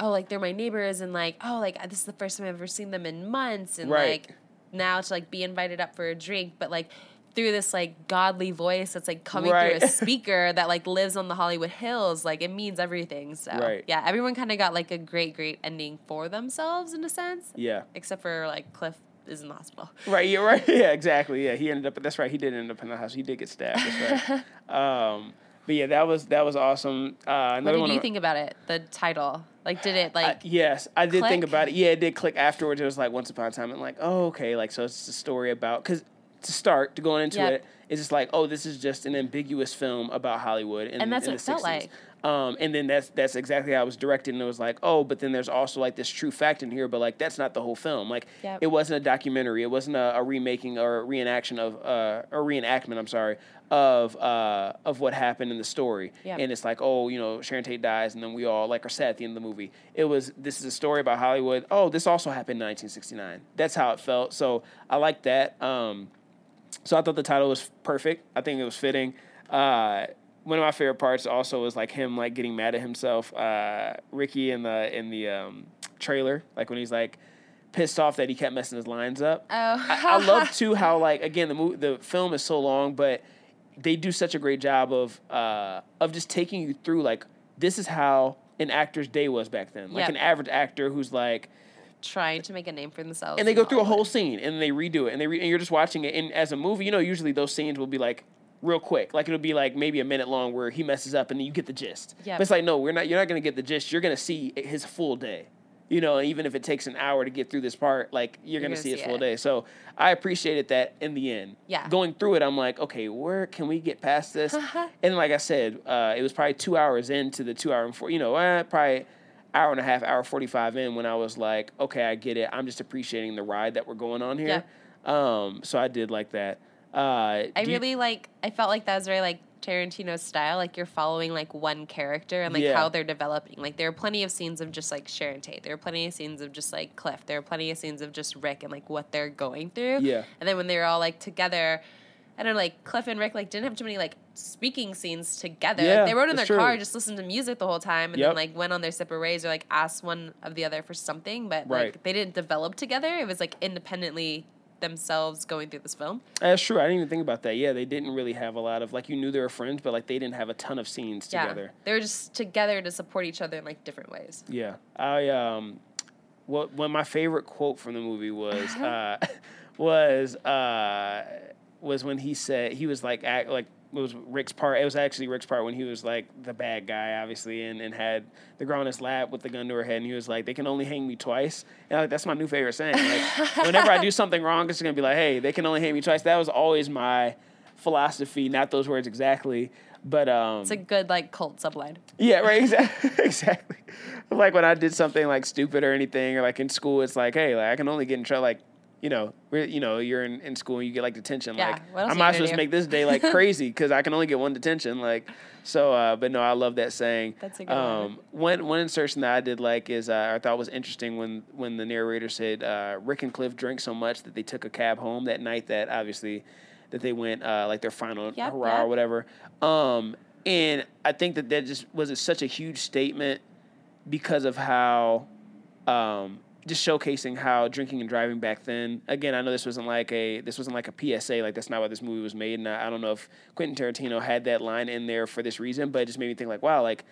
oh like they're my neighbors and like oh like this is the first time I've ever seen them in months and Right. like now to like be invited up for a drink but like through this like godly voice that's like coming Right. through a [laughs] speaker that like lives on the Hollywood Hills like it means everything so Right. yeah everyone kind of got like a great great ending for themselves in a sense yeah. except for like Cliff is in the hospital [laughs] Right, yeah, right, yeah, exactly. Yeah, he ended up. That's right. He did end up in the house. He did get stabbed. That's right. [laughs] um, but yeah, that was that was awesome. Uh, what did you think about it the title like did it I- like yes, I did think about it. Yeah, it did click afterwards. It was like Once Upon a Time, and like, oh, okay, like so it's a story about because to start to going into Yep. it, it's just like, oh, this is just an ambiguous film about Hollywood, in, And that's in what the it felt 60s. like. Um, and then that's that's exactly how I was directed, and it was like, oh, but then there's also like this true fact in here, but like that's not the whole film. Like Yep. it wasn't a documentary, it wasn't a, a remaking or a reenaction of uh, a reenactment. I'm sorry of uh, of what happened in the story. Yep. And it's like, oh, you know, Sharon Tate dies, and then we all like are sad at the end of the movie. It was this is a story about Hollywood. Oh, this also happened in 1969. That's how it felt. So I like that. Um, so I thought the title was perfect. I think it was fitting. Uh, one of my favorite parts also was like him like getting mad at himself. Uh, Ricky in the in the um, trailer, like when he's like pissed off that he kept messing his lines up. Oh. I, I love [laughs] too how like again the movie the film is so long, but they do such a great job of uh, of just taking you through like this is how an actor's day was back then. Like Yep. an average actor who's like trying to make a name for themselves. and they go through a whole scene and they redo it and they re- and you're just watching it and as a movie you know usually those scenes will be like real quick like it'll be like maybe a minute long where he messes up and then you get the gist Yep. but it's like no we're not you're not going to get the gist you're going to see his full day you know even if it takes an hour to get through this part like you're, going to gonna see his see full it. day so i appreciated that in the end Yeah. going through it i'm like okay where can we get past this [laughs] and like i said uh, it was probably two hours into the two hour and four you know uh, probably hour and a half, hour 45 in when I was like, okay, I get it. I'm just appreciating the ride that we're going on here. Yeah. Um, so I did like that. Uh, I do you- really like. I felt like that was very like Tarantino style. Like you're following like one character and like Yeah. how they're developing. Like there are plenty of scenes of just like Sharon Tate. There are plenty of scenes of just like Cliff. There are plenty of scenes of just Rick and like what they're going through. Yeah. And then when they were all like together. I don't know, like Cliff and Rick like didn't have too many like speaking scenes together. Yeah, like, they rode in their true. car, just listened to music the whole time, and Yep. then like went on their separate ways or like asked one of the other for something. But Right. like they didn't develop together. It was like independently themselves going through this film. That's true. I didn't even think about that. Yeah, they didn't really have a lot of like you knew they were friends, but like they didn't have a ton of scenes together. They were just together to support each other in like different ways. Yeah, I um, what one my favorite quote from the movie was uh, [laughs] was uh was when he said he was like act, like it was Rick's part. It was actually Rick's part when he was like the bad guy, obviously, and, and had the girl in his lap with the gun to her head, and he was like, "They can only hang me twice." And like, that's my new favorite saying. Like, [laughs] whenever I do something wrong, it's gonna be like, "Hey, they can only hang me twice." That was always my philosophy, not those words exactly, but um, It's a good like cult subline. yeah, right. Exactly. [laughs] exactly. Like when I did something like stupid or anything, or like in school, it's like, hey, like I can only get in trouble. Like, you know, we're, you know, you're in, in school and you get like detention. Yeah, Like, I'm not supposed to make this day like [laughs] crazy because I can only get one detention. Like, so, uh, but no, I love that saying. That's a good one. um, one. One insertion that I did like is uh, I thought was interesting when when the narrator said uh, Rick and Cliff drank so much that they took a cab home that night. That obviously that they went uh, like their final Yep, hurrah yep. or whatever. Um, and I think that that just was such a huge statement because of how, um, just showcasing how drinking and driving back then. Again, I know this wasn't like a this wasn't like a PSA. Like that's not why this movie was made. And I, I don't know if Quentin Tarantino had that line in there for this reason, but it just made me think like, wow, like.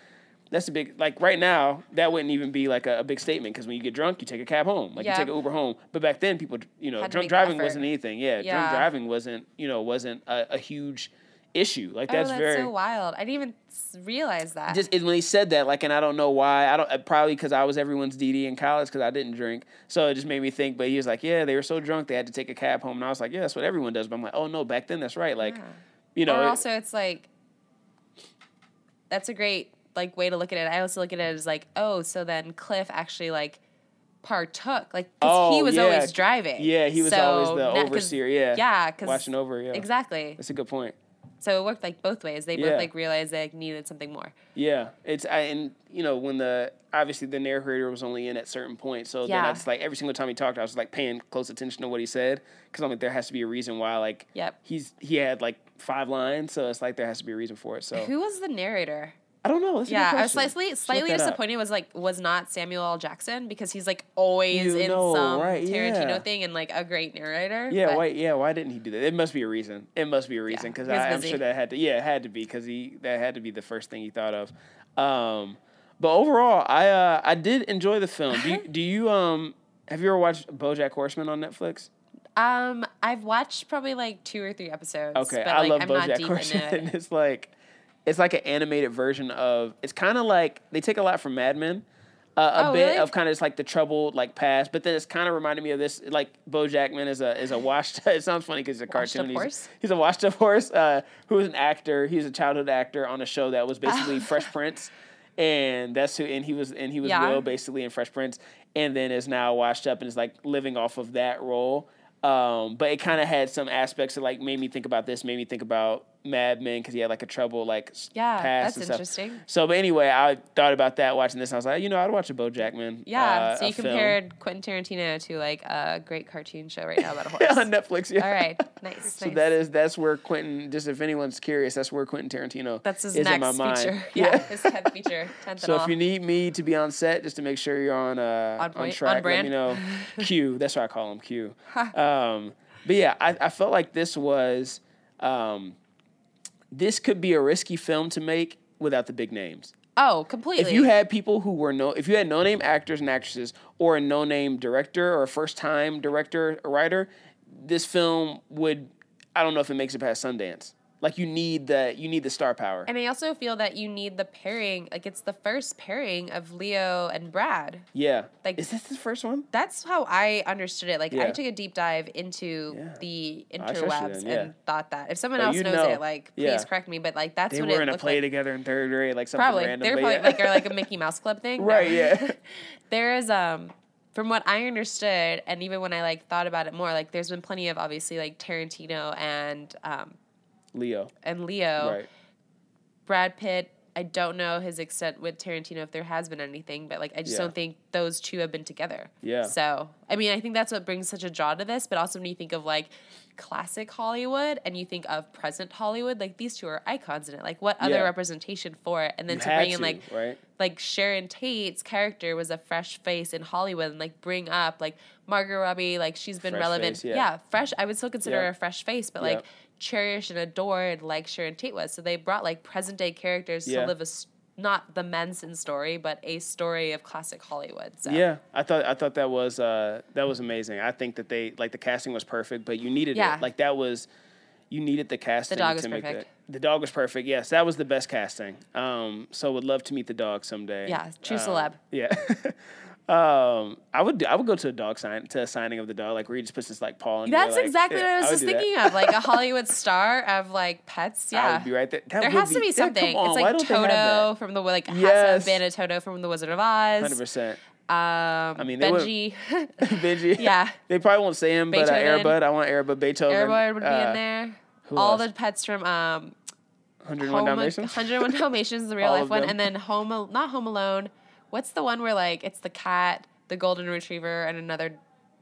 That's a big like right now. That wouldn't even be like a, a big statement because when you get drunk, you take a cab home, like Yeah. you take an Uber home. But back then, people, you know, Had drunk driving wasn't anything. Yeah, Yeah. drunk driving wasn't, you know, wasn't a, a huge issue. Like that's, oh, that's, very so wild. I didn't even realize that. just it, when he said that, like, and I don't know why. I don't uh, probably because I was everyone's DD in college because I didn't drink, so it just made me think. But he was like, "Yeah, they were so drunk they had to take a cab home," and I was like, "Yeah, that's what everyone does." But I'm like, "Oh no, back then that's right." Like, Yeah. you know, or it- also it's like that's a great like way to look at it. I also look at it as like, oh, so then Cliff actually like partook, like 'cause he Oh, was yeah. always driving. Yeah, he was So always the overseer, yeah. yeah, because watching over. Yeah, exactly. That's a good point. So it worked like both ways. They Yeah. both like realized they like, needed something more. Yeah, it's I, and you know when the obviously the narrator was only in at certain points, so then I Yeah. just like every single time he talked, I was like paying close attention to what he said because I'm like there has to be a reason why like Yep. he's he had like five lines, so it's like there has to be a reason for it. So Who was the narrator? I don't know. That's Yeah, I was slightly slightly look that up. disappointed. Was like was not Samuel L. Jackson because he's like always You in know, some right, Tarantino yeah. thing and like a great narrator. Yeah, but- why? Yeah, why didn't he do that? It must be a reason. It must be a reason because he was I'm sure that had to. Yeah, it had to be because he that had to be the first thing he thought of. Um, but overall, I uh, I did enjoy the film. Do you, [laughs] do you um have you ever watched BoJack Horseman on Netflix? Um, I've watched probably like two or three episodes. Okay, but I like, love I'm not BoJack deep Horseman. into [laughs] it. it's like it's like an animated version of. It's kind of like they take a lot from Mad Men. Uh, a Oh, bit really? of kind of just like the troubled like past, but then it's kind of reminded me of this like BoJackman is a is a washed. [laughs] it sounds funny because it's a Washed up cartoon. He's, horse? he's a washed up horse uh, who is an actor. He's a childhood actor on a show that was basically [laughs] Fresh Prince, and that's who. And he was and he was Yeah. Will basically in Fresh Prince, and then is now washed up and is like living off of that role. Um, but it kind of had some aspects that like made me think about this, made me think about Mad Men because he had like a trouble like Yeah, past that's interesting. So, but anyway, I thought about that watching this. And I was like, you know, I'd watch a BoJack Man. Yeah, uh, so you film. compared Quentin Tarantino to like a great cartoon show right now about a horse. [laughs] on Netflix. Yeah. All right, [laughs] nice. So nice. that is that's where Quentin. Just if anyone's curious, that's where Quentin Tarantino. that's his is in my next mind. feature. [laughs] Yeah, his tenth feature, tenth So and all. if you need me to be on set, just to make sure you're on uh, On on, track, on brand. let me know. Q. That's what I call him. Q. um, but yeah, I, I felt like this was um, this could be a risky film to make without the big names. oh, completely. If you had people who were no, if you had no name actors and actresses, or a no name director or a first time director or writer, this film would. I don't know if it makes it past Sundance. Like you need the you need the star power. and I also feel that you need the pairing. Like it's the first pairing of Leo and Brad. yeah. like- is this the first one? That's how I understood it. Like I took a deep dive into Yeah. the you interwebs yeah. and thought that. If someone Oh, else knows know. it, like please Yeah. correct me. But like that's They what were it in a play like. together in third grade, like something Probably random. they were but probably yeah. like or like a Mickey [laughs] Mouse Club thing. Right, No. yeah. [laughs] there is um from what I understood, and even when I like thought about it more, like there's been plenty of obviously like Tarantino and um Leo. and Leo, Right. Brad Pitt. I don't know his extent with Tarantino if there has been anything, but like I just Yeah. don't think those two have been together. Yeah. So I mean, I think that's what brings such a draw to this. But also when you think of like classic Hollywood and you think of present Hollywood, like these two are icons in it. Like what other Yeah. representation for it? And then You to bring in like right? like Sharon Tate's character was a fresh face in Hollywood and like bring up like Margot Robbie, like she's been Fresh relevant. face, yeah. fresh. I would still consider her a fresh face, but like. Cherished and adored like Sharon Tate was. So they brought like present day characters Yeah. to live a not the Manson story, but a story of classic Hollywood. So Yeah, I thought I thought that was uh, that was amazing. I think that they like the casting was perfect, but you needed Yeah. it. Like that was you needed the casting The dog to was make perfect. that. The dog was perfect. Yes, that was the best casting. Um, so would love to meet the dog someday. Yeah, true Um, celeb. Yeah. [laughs] um, I would I would go to a dog sign to a signing of the dog, like where he just puts his like paw. in That's like- exactly yeah, what I was would just do that. thinking of, like a [laughs] Hollywood star of like pets. Yeah, I Yeah, would be right there. That there has to be something. on, it's like don't they have Toto from the like has to have been a Toto from the Wizard of Oz. Hundred percent. Um, I mean, Benji, [laughs] Benji. [laughs] Yeah. They probably won't say him, but uh, Beethoven. Airbud. I want Airbud Beethoven. Airboy would be uh, in there. All else? the pets from um, 101 Home, Dalmatians. 101 Dalmatians, the real All life one, them. and then Home, not Home Alone. What's the one where like it's the cat, the golden retriever, and another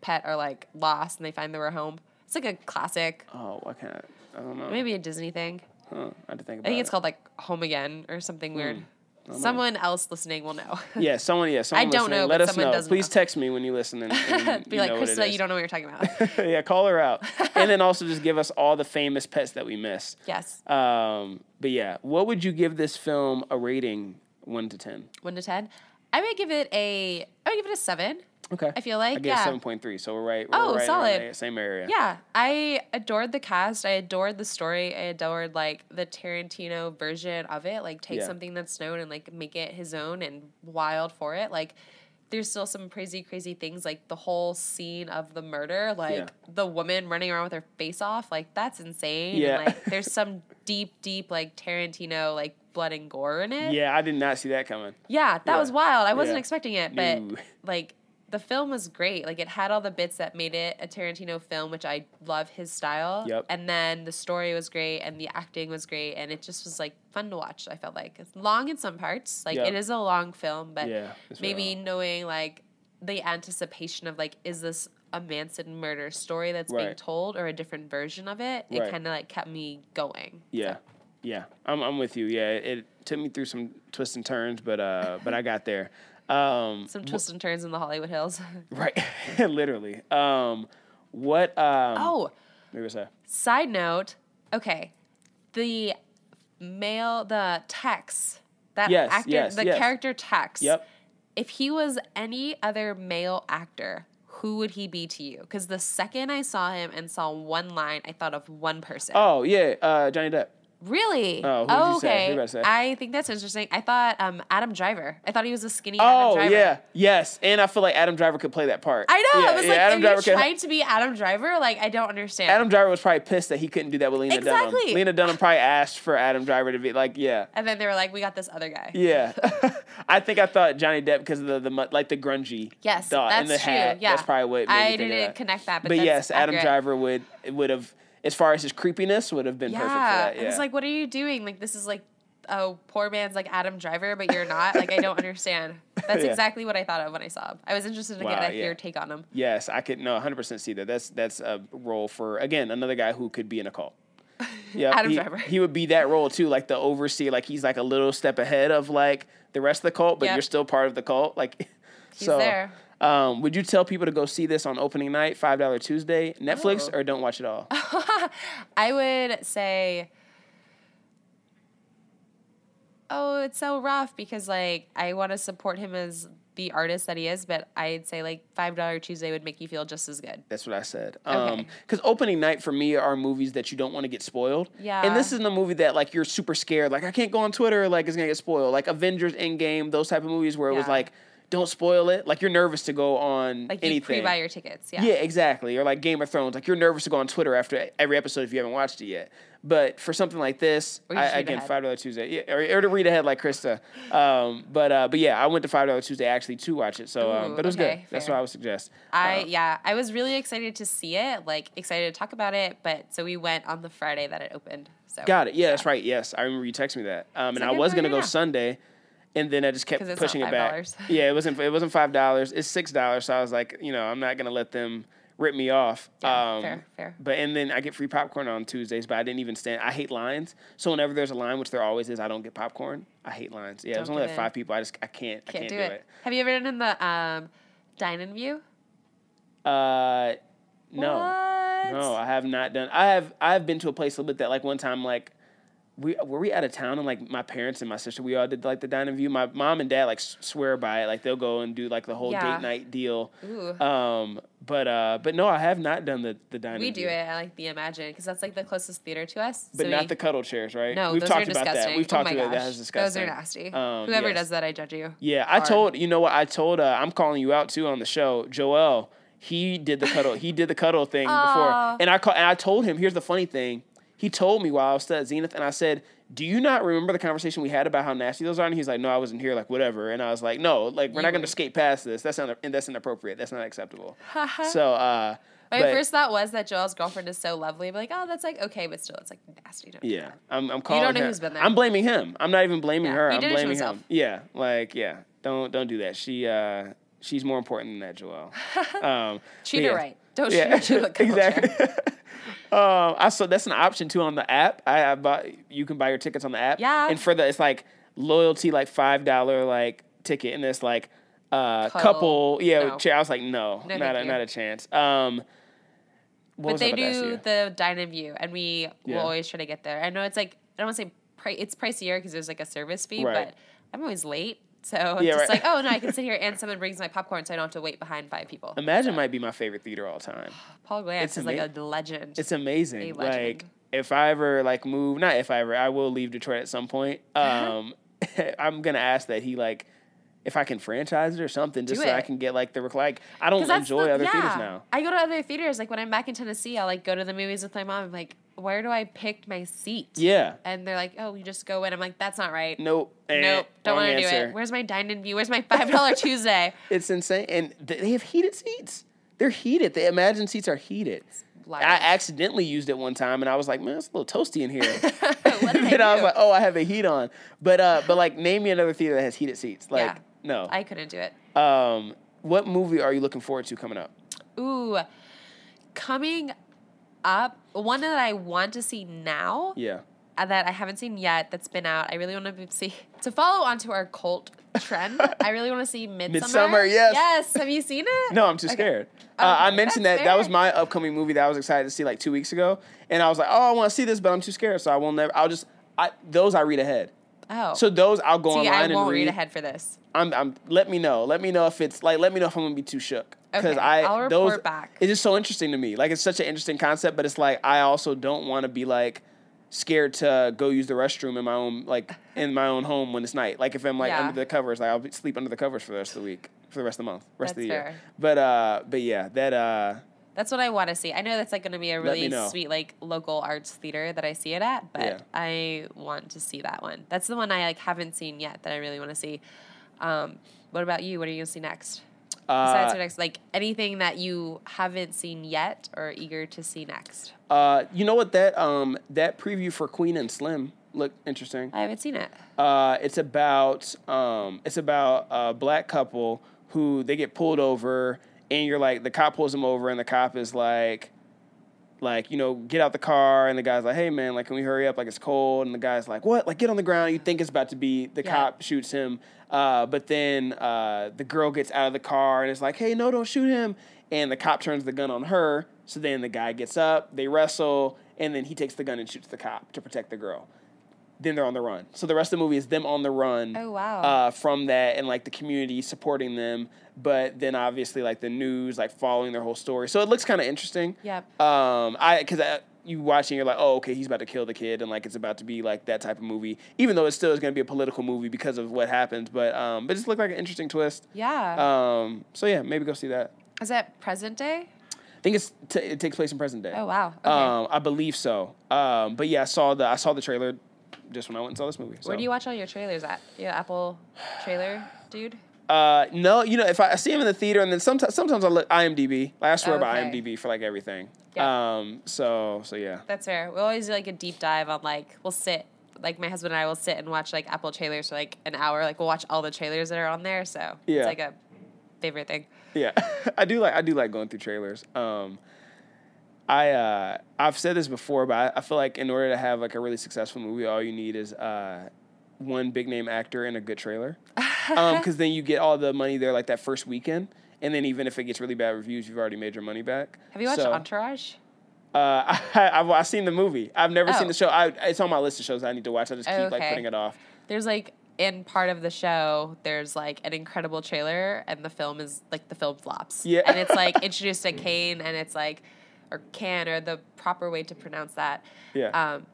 pet are like lost and they find their home? It's like a classic, Oh, why can't I? I don't know. maybe a Disney thing. Huh, I had to think about it. I about think it. it's called like Home Again or something weird. Hmm. know. Someone else listening will know. [laughs] Yeah, someone. Yeah, someone. don't listening, know, Let but us someone know. does Please know. text me when you listen and, [laughs] and Be you like, know what it Krista, is. you don't know what you're talking about. [laughs] yeah, call her out, and then also just give us all the famous pets that we missed. yes, Um, but yeah, what would you give this film a rating? One to ten. one to ten. I would give it a. I would give it a seven. Okay. I feel like I gave yeah. seven point three, so we're right. We're Oh, right solid. the same area. Yeah, I adored the cast. I adored the story. I adored like the Tarantino version of it. Like take Yeah. something that's known and like make it his own and wild for it. Like there's still some crazy, crazy things like the whole scene of the murder, like Yeah. the woman running around with her face off. Like that's insane. Yeah. And, like [laughs] there's some deep, deep like Tarantino like blood and gore in it. Yeah, I did not see that coming. Yeah, that Yeah. was wild. I wasn't Yeah. expecting it, but No. like the film was great. Like it had all the bits that made it a Tarantino film, which I love his style. Yep. And then the story was great and the acting was great and it just was like fun to watch. I felt like it's long in some parts. Like Yep. it is a long film, but Yeah, maybe long. knowing like the anticipation of like is this a Manson murder story that's being told or a different version of it? It Right. kind of like kept me going. Yeah, yeah, I'm I'm with you. Yeah, it, it took me through some twists and turns, but uh, but I got there. Um, Some twists and turns in the Hollywood Hills. [laughs] right, [laughs] literally. Um, what? Um, oh, maybe say. Side note, okay, the male, the Tex, that Yes, actor, yes, the yes. character Tex. Yep. If he was any other male actor, who would he be to you? Because the second I saw him and saw one line, I thought of one person. Oh yeah, uh, Johnny Depp. Really? Oh, who did you say? Okay. you about to say? I think that's interesting. I thought um, Adam Driver. I thought he was a skinny Adam Oh Driver. yeah, yes, and I feel like Adam Driver could play that part. I know. Yeah, I was yeah, like, Adam Driver you could- trying to be Adam Driver? Like, I don't understand. Adam Driver was probably pissed that he couldn't do that with Lena Dunham. Exactly. Lena Dunham probably asked for Adam Driver to be like, yeah, and then they were like, we got this other guy. yeah. [laughs] [laughs] I think I thought Johnny Depp because of the the like the grungy. Yes, dot that's and the true. hat. Yeah, that's probably what. I didn't connect that, but, But yes, Adam accurate. Driver would would have as far as his creepiness would have been Yeah, perfect for that. I Yeah. was like, what are you doing? Like, this is like a poor man's like Adam Driver, but you're not. Like, I don't understand. [laughs] That's Yeah. exactly what I thought of when I saw him. I was interested to Wow, get yeah. your take on him. Yes, I could no 100% see that. That's that's a role for again another guy who could be in a cult. [laughs] Yeah, Adam he, Driver. He would be that role too, like the overseer. Like he's like a little step ahead of like the rest of the cult, but Yep. you're still part of the cult. Like, [laughs] He's so. there. Um, would you tell people to go see this on opening night, five dollar Tuesday, Netflix, Oh. or don't watch it all? [laughs] I would say, oh, it's so rough because like I want to support him as the artist that he is, but I'd say like five dollar Tuesday would make you feel just as good. That's what I said. Okay. Um, because opening night for me are movies that you don't want to get spoiled. Yeah. And this isn't a movie that like you're super scared, like I can't go on Twitter, like it's gonna get spoiled. Like Avengers Endgame, those type of movies where it was like, don't spoil it. Like you're nervous to go on Like you anything. pre-buy your tickets. Yeah. yeah. exactly. Or like Game of Thrones, like you're nervous to go on Twitter after every episode if you haven't watched it yet. But for something like this, I, again, ahead. five dollar Tuesday, yeah, or, or to read ahead like Krista. Um, but uh, but yeah, I went to five dollar Tuesday actually to watch it. So, um, Ooh, but it was okay, good. That's what I would suggest. I Uh, yeah, I was really excited to see it, like excited to talk about it, but so we went on the Friday that it opened. So Got it. Yeah, that's right. Yes, I remember you texted me that. Um, and I was gonna go. Sunday, and then I just kept pushing it back. $5. [laughs] Yeah, it wasn't. It wasn't five dollars. It's six dollars. So I was like, you know, I'm not gonna let them rip me off. Yeah, um, fair, fair. But and then I get free popcorn on Tuesdays, but I didn't even stand. I hate lines. So whenever there's a line, which there always is, I don't get popcorn. I hate lines. Yeah, it was only like in. five people. I just I can't. I can't can't do, do, it. Have you ever been in the um, dine and view? Uh, no. What? No, I have not done. I have. I have been to a place a little bit that like one time like we were we out of town and like my parents and my sister we all did like the dining view. My mom and dad like swear by it. Like they'll go and do like the whole Yeah. date night deal. Ooh. Um, but uh, but no, I have not done the the dining. we do view. it at like the Emagine because that's like the closest theater to us. But so not we, the cuddle chairs, right? No, we've those talked are about disgusting. that. We've oh talked my about gosh. that. Disgusting. Those are nasty. Um, Whoever yes. does that, I judge you. Yeah, I hard. told you know what I told. Uh, I'm calling you out too on the show, Joel. He did the cuddle. he did the cuddle thing before, and I call, and I told him. Here's the funny thing. He told me while I was still at Zenith, and I said, "Do you not remember the conversation we had about how nasty those are?" And he's like, "No, I wasn't here. Like whatever." And I was like, "No, like we're not going to skate past this. That's not and that's inappropriate. That's not acceptable." [laughs] so, uh, My but- first thought was that Joel's girlfriend is so lovely. But like, oh, that's like okay, but still, it's like nasty. Don't do Yeah. I'm. I'm calling. You don't know him. who's been there. I'm blaming him. I'm not even blaming Yeah, her. he I'm did it to blaming him. Yeah, like yeah. Don't don't do that. She uh she's more important than that, Joel. [laughs] Um, Treat her yeah. right. Don't Yeah, treat her like [laughs] exactly. Um, I saw that's an option too on the app. I, I bought. You can buy your tickets on the app. Yeah. And for the it's like loyalty, like five dollar like ticket, and it's like uh Cuddle. couple. Yeah. No. chair. I was like, no, No, not a, you. not a chance. Um. What But they about to ask do the dine in view, and we Yeah. will always try to get there. I know it's like I don't want to say pri- it's pricier because there's like a service fee, Right. but I'm always late, so it's Yeah, just right. like oh no, I can [laughs] sit here and someone brings my popcorn, so I don't have to wait behind five people. Emagine might be my favorite theater all time. [sighs] Paul Glantz is like a legend. It's amazing. A Like if I ever like move, not if I ever, I will leave Detroit at some point. Um, [laughs] I'm gonna ask that he like, if I can franchise it or something, just Do so I can get like the like. I don't enjoy the- other yeah. theaters now. I go to other theaters. Like when I'm back in Tennessee, I'll like go to the movies with my mom. I'm like, where do I pick my seat? Yeah. And they're like, oh, you just go in. I'm like, that's not right. Nope. Eh, Nope, don't want to do it. Where's my dine in view? Where's my five dollar [laughs] Tuesday? It's insane, and th- they have heated seats. They're heated. The Emagine seats are heated. I accidentally used it one time, and I was like, "Man, it's a little toasty in here." [laughs] [laughs] and I was like, "Oh, I have a heat on." But uh, but like, name me another theater that has heated seats. Like, Yeah. no. I couldn't do it. Um, what movie are you looking forward to coming up? Ooh, coming up, one that I want to see now Yeah. uh, that I haven't seen yet that's been out. I really want to see to follow onto our cult trend. I really want to see [laughs] Midsummer. Midsommar, yes. Yes. Have you seen it? No, I'm too Okay. scared. Oh, uh, I mentioned that that's that was my upcoming movie that I was excited to see like two weeks ago, and I was like, "Oh, I want to see this, but I'm too scared, so I will never. I'll just I those I read ahead. Oh. So those I'll go See, online I and won't read. read ahead for this. I'm, I'm. Let me know. Let me know if it's like. Let me know if I'm gonna be too shook. Because Okay, I I'll those report back. it's just so interesting to me. Like it's such an interesting concept, but it's like I also don't want to be like scared to go use the restroom in my own like [laughs] in my own home when it's night. Like if I'm like Yeah. under the covers, like I'll be, sleep under the covers for the rest of the week, for the rest of the month, rest of That's the year. fair. But uh, but yeah, that uh, That's what I want to see. I know that's like going to be a really sweet like local arts theater that I see it at, but Yeah. I want to see that one. That's the one I like haven't seen yet that I really want to see. Um, what about you? What are you going to see next? Besides uh, your next, like anything that you haven't seen yet or eager to see next. uh, you know what that um that preview for Queen and Slim looked interesting. I haven't seen it. Uh, it's about um, it's about a black couple who they get pulled over, and you're like the cop pulls him over, and the cop is like, like you know, get out the car, and the guy's like, hey man, like can we hurry up? Like it's cold, and the guy's like, what? Like get on the ground. You think it's about to be the Yeah. cop shoots him, uh, but then uh, the girl gets out of the car and it's like, hey no, don't shoot him, and the cop turns the gun on her. So then the guy gets up, they wrestle, and then he takes the gun and shoots the cop to protect the girl then they're on the run. So the rest of the movie is them on the run. Oh, wow. Uh, from that and like the community supporting them, but then obviously like the news like following their whole story. So it looks kind of interesting. Yep. Um, I because you watching, you're like, oh, okay, he's about to kill the kid, and like it's about to be like that type of movie. Even though it still is going to be a political movie because of what happens, but um, but it just looked like an interesting twist. Yeah. Um, so yeah, maybe go see that. Is that present day? I think it's t- it takes place in present day. Oh wow. Okay. Um, I believe so. Um, but yeah, I saw the I saw the trailer just when I went and saw this movie. Where do you watch all your trailers at? Yeah, Apple trailer, dude. Uh, no, you know, if I, I see him in the theater, and then sometimes sometimes I look IMDb. Like I swear by IMDb for like everything. Yeah. Um, so so yeah. That's fair. We always do like a deep dive on like we'll sit like my husband and I will sit and watch like Apple trailers for like an hour. Like we'll watch all the trailers that are on there. So Yeah. it's like a favorite thing. Yeah, [laughs] I do like I do like going through trailers. Um, I uh, I've said this before, but I, I feel like in order to have like a really successful movie, all you need is uh, one big name actor and a good trailer. [laughs] Because then you get all the money there like that first weekend, and then even if it gets really bad reviews, you've already made your money back. Have you watched So- Entourage? Uh, [laughs] I, I've, I've seen the movie. I've never Oh. seen the show. I, it's on my list of shows I need to watch. I just keep like Okay. putting it off. There's like in part of the show, there's like an incredible trailer, and the film is like the film flops. Yeah. and it's like [laughs] introduced to Kane, and it's like or can or the proper way to pronounce that. Yeah. Um,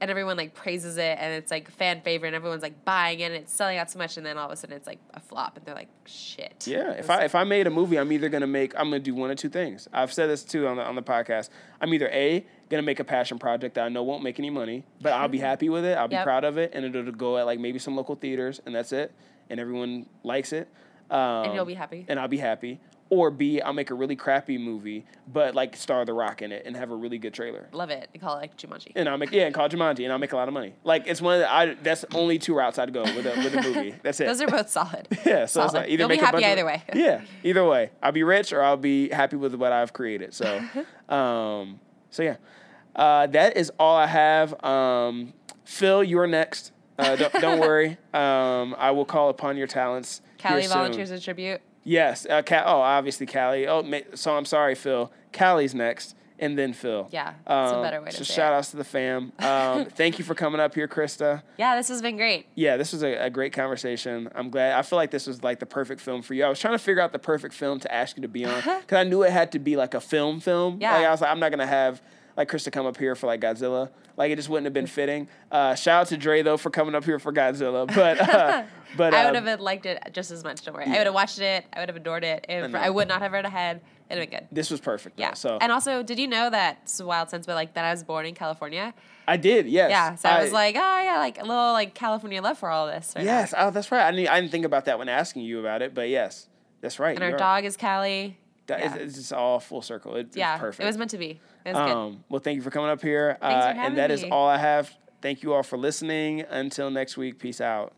and everyone like praises it, and it's like fan favorite, and everyone's like buying it, and it's selling out so much, and then all of a sudden it's like a flop, and they're like, shit. Yeah, if I if I made a movie, I'm either gonna make I'm gonna do one of two things. I've said this too on the on the podcast. I'm either a gonna make a passion project that I know won't make any money, but I'll be [laughs] happy with it. I'll be Yep. proud of it, and it'll go at like maybe some local theaters, and that's it, and everyone likes it. Um, and you'll be happy. and I'll be happy. Or B, I'll make a really crappy movie, but like star The Rock in it and have a really good trailer. Love it. They call it like Jumanji. And I'll make yeah, and call it Jumanji, and I'll make a lot of money. Like it's one of the, I that's only two routes I'd go with a with a movie. [laughs] That's it. Those are both solid. [laughs] Yeah, so it's Solid. like either You'll make be a happy bunch of- either way. yeah, [laughs] either way, I'll be rich or I'll be happy with what I've created. So, um, so yeah, uh, that is all I have. Um, Phil, you're next. Uh, don't, don't worry. Um, I will call upon your talents. Callie volunteers a tribute. Yes. Uh, Ca- oh, obviously Callie. Oh, ma- so I'm sorry, Phil. Callie's next, and then Phil. Yeah, that's a Um, better way to so say shout it. outs to the fam. Um, [laughs] thank you for coming up here, Krista. Yeah, this has been great. Yeah, this was a, a great conversation. I'm glad. I feel like this was like the perfect film for you. I was trying to figure out the perfect film to ask you to be on [laughs] because I knew it had to be like a film film. Yeah. Like I was like, I'm not gonna have like Krista come up here for like Godzilla. Like it just wouldn't have been fitting. Uh, shout out to Dre though for coming up here for Godzilla. But uh, [laughs] but I would have liked it just as much. Don't worry. I would have watched it. I would have adored it. If, know. I would not have read ahead. It'd have been good. this was perfect. though. Yeah. So and also, did you know that it's a wild sense, but like that I was born in California? I did. Yes. Yeah. So I, was like, oh yeah, like a little like California love for all this. Right now. Yes. Oh, that's right. I didn't, I didn't think about that when asking you about it, but yes, that's right. And our dog is Callie. That is- yeah. it's just all full circle. It, Yeah. It's perfect. It was meant to be. It was good. Um, well, thank you for coming up here. Uh, and that is me. all I have. Thank you all for listening. Until next week, peace out.